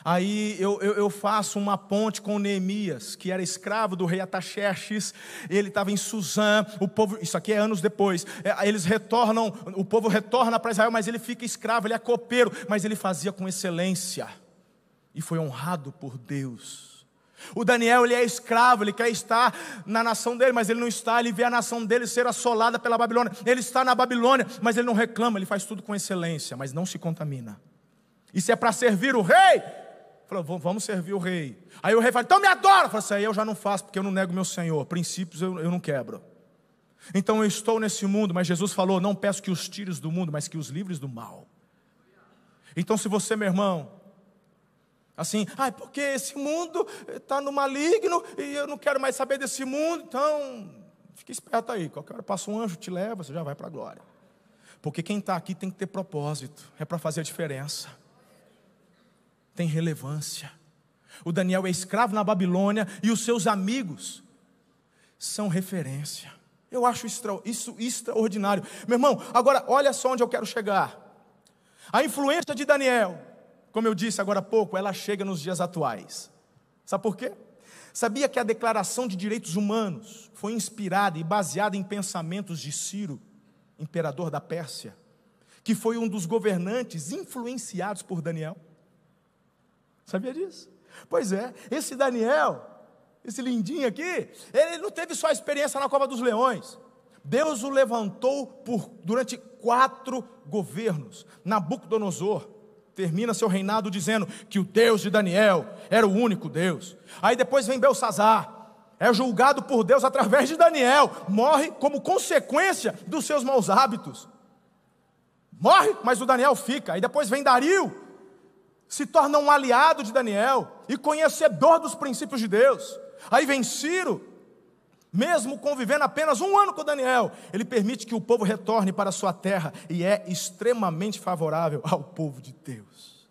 Aí eu, eu, eu, faço uma ponte com Neemias, que era escravo do rei Ataxerxes, ele estava em Suzã, o povo, isso aqui é anos depois, é, eles retornam, o povo retorna para Israel, mas ele fica escravo, ele é copeiro, mas ele fazia com excelência, e foi honrado por Deus. O Daniel, ele é escravo, ele quer estar na nação dele, mas ele não está, ele vê a nação dele ser assolada pela Babilônia. Ele está na Babilônia, mas ele não reclama, ele faz tudo com excelência, mas não se contamina. Isso é para servir o rei? Falou, vamos servir o rei. Aí o rei fala, então me adora. Falou assim, aí eu já não faço, porque eu não nego meu Senhor. Princípios eu, eu não quebro. Então eu estou nesse mundo, mas Jesus falou: não peço que os tires do mundo, mas que os livres do mal. Então, se você, meu irmão, Assim, ah, porque esse mundo está no maligno e eu não quero mais saber desse mundo, então fique esperto aí. Qualquer hora passa um anjo, te leva, você já vai para a glória. Porque quem está aqui tem que ter propósito, é para fazer a diferença, tem relevância. O Daniel é escravo na Babilônia e os seus amigos são referência. Eu acho isso extraordinário. Meu irmão, agora olha só onde eu quero chegar. A influência de Daniel como eu disse agora há pouco, ela chega nos dias atuais. Sabe por quê? Sabia que a Declaração de Direitos Humanos foi inspirada e baseada em pensamentos de Ciro, imperador da Pérsia, que foi um dos governantes influenciados por Daniel? Sabia disso? Pois é, esse Daniel, esse lindinho aqui, ele não teve só experiência na Copa dos Leões. Deus o levantou por, durante quatro governos. Nabucodonosor, termina seu reinado dizendo que o Deus de Daniel era o único Deus. Aí depois vem Belsazar, é julgado por Deus através de Daniel, morre como consequência dos seus maus hábitos. Morre, mas o Daniel fica. Aí depois vem Dario, se torna um aliado de Daniel e conhecedor dos princípios de Deus. Aí vem Ciro, mesmo convivendo apenas um ano com Daniel, ele permite que o povo retorne para sua terra e é extremamente favorável ao povo de Deus.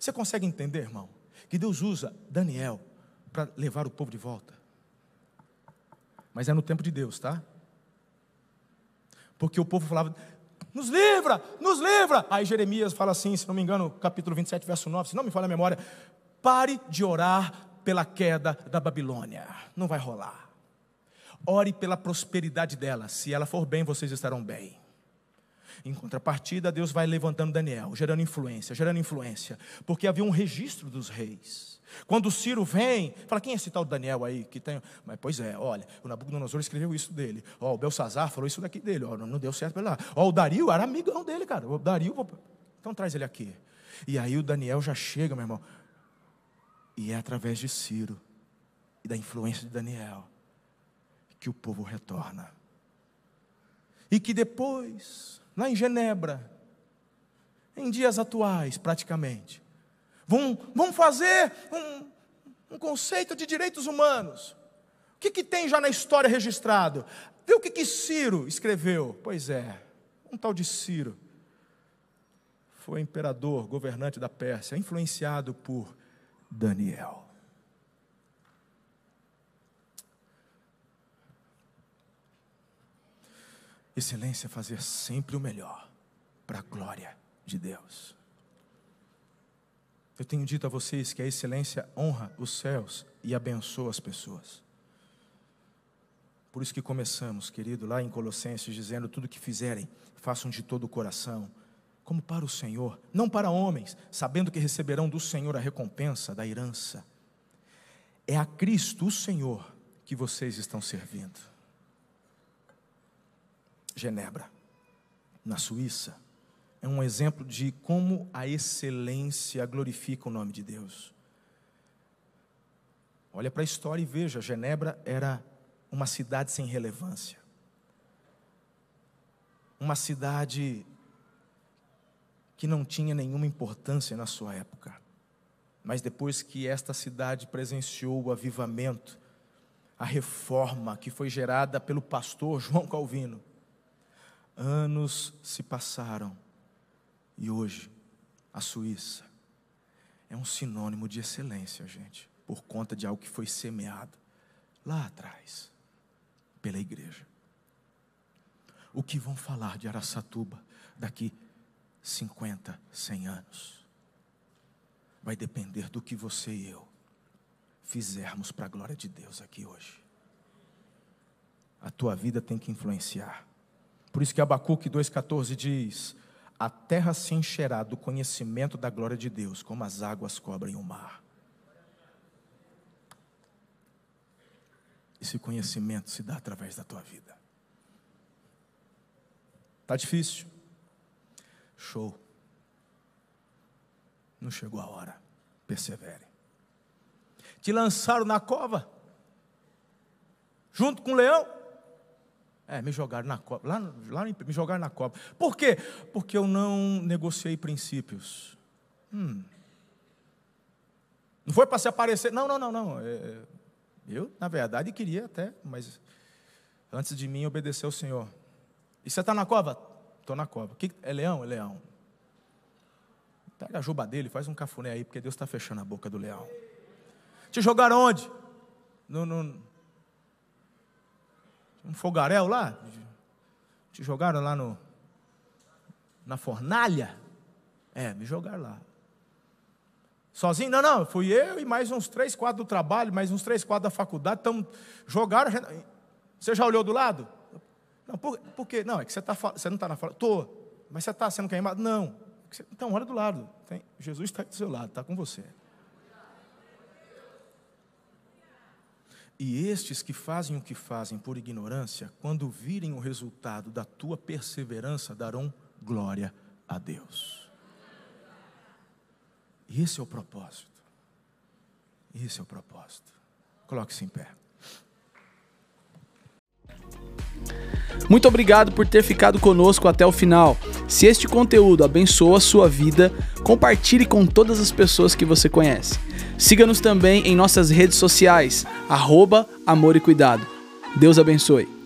Você consegue entender, irmão, que Deus usa Daniel para levar o povo de volta? Mas é no tempo de Deus, tá? Porque o povo falava: Nos livra, nos livra. Aí Jeremias fala assim, se não me engano, capítulo 27, verso 9, se não me falha a memória, pare de orar pela queda da Babilônia. Não vai rolar. Ore pela prosperidade dela. Se ela for bem, vocês estarão bem. Em contrapartida, Deus vai levantando Daniel, gerando influência, gerando influência, porque havia um registro dos reis. Quando o Ciro vem, fala: quem é esse tal Daniel aí que tem. Mas, pois é, olha, o Nabucodonosor escreveu isso dele. Ó, o Belsazar falou isso daqui dele. Ó, não, deu certo lá. Ó, o Dario era amigão dele, cara. O Dario, então traz ele aqui. E aí o Daniel já chega, meu irmão. E é através de Ciro e da influência de Daniel que o povo retorna. E que depois, lá em Genebra, em dias atuais praticamente, vão, vão fazer um, um conceito de direitos humanos. O que, que tem já na história registrado? Vê o que, que Ciro escreveu. Pois é, um tal de Ciro foi imperador, governante da Pérsia, influenciado por Daniel. Excelência é fazer sempre o melhor para a glória de Deus. Eu tenho dito a vocês que a excelência honra os céus e abençoa as pessoas. Por isso que começamos, querido, lá em Colossenses, dizendo: tudo que fizerem, façam de todo o coração, como para o Senhor, não para homens, sabendo que receberão do Senhor a recompensa da herança. É a Cristo, o Senhor, que vocês estão servindo. Genebra, na Suíça, é um exemplo de como a excelência glorifica o nome de Deus. Olha para a história e veja: Genebra era uma cidade sem relevância, uma cidade que não tinha nenhuma importância na sua época. Mas depois que esta cidade presenciou o avivamento, a reforma que foi gerada pelo pastor João Calvino, anos se passaram e hoje, a Suíça é um sinônimo de excelência, gente, por conta de algo que foi semeado lá atrás pela igreja. O que vão falar de Araçatuba daqui 50, 100 anos? Vai depender do que você e eu fizermos para a glória de Deus aqui hoje. A tua vida tem que influenciar. Por isso que Abacuque 2,14 diz: a terra se encherá do conhecimento da glória de Deus, como as águas cobrem o mar. Esse conhecimento se dá através da tua vida. Tá difícil? Show. Não chegou a hora. Persevere. Te lançaram na cova, junto com o leão. É, me jogaram na cobra. Lá, lá me jogaram na cobra. Por quê? Porque eu não negociei princípios. Hum. Não foi para se aparecer. Não, não, não, não. É, eu, na verdade, queria até, mas antes de mim obedecer ao Senhor. E você está na cova? Estou na cova. Que, é leão? É leão. Pega a juba dele, faz um cafuné aí, porque Deus está fechando a boca do leão. Te jogaram onde? No, no, um fogaréu lá? Te jogaram lá no, na fornalha? É, me jogaram lá. Sozinho? Não, não, fui eu e mais uns três, quatro do trabalho, mais uns três, quatro da faculdade. Então, jogaram. Você já olhou do lado? Não, por, por quê? Não, é que você, tá, você não está na fala. Estou, mas você está sendo queimado? Não. Então, olha do lado. Tem, Jesus está do seu lado, está com você. E estes que fazem o que fazem por ignorância, quando virem o resultado da tua perseverança, darão glória a Deus. E esse é o propósito. Esse é o propósito. Coloque-se em pé. Muito obrigado por ter ficado conosco até o final. Se este conteúdo abençoa a sua vida, compartilhe com todas as pessoas que você conhece. Siga-nos também em nossas redes sociais, arroba Amor e Cuidado. Deus abençoe.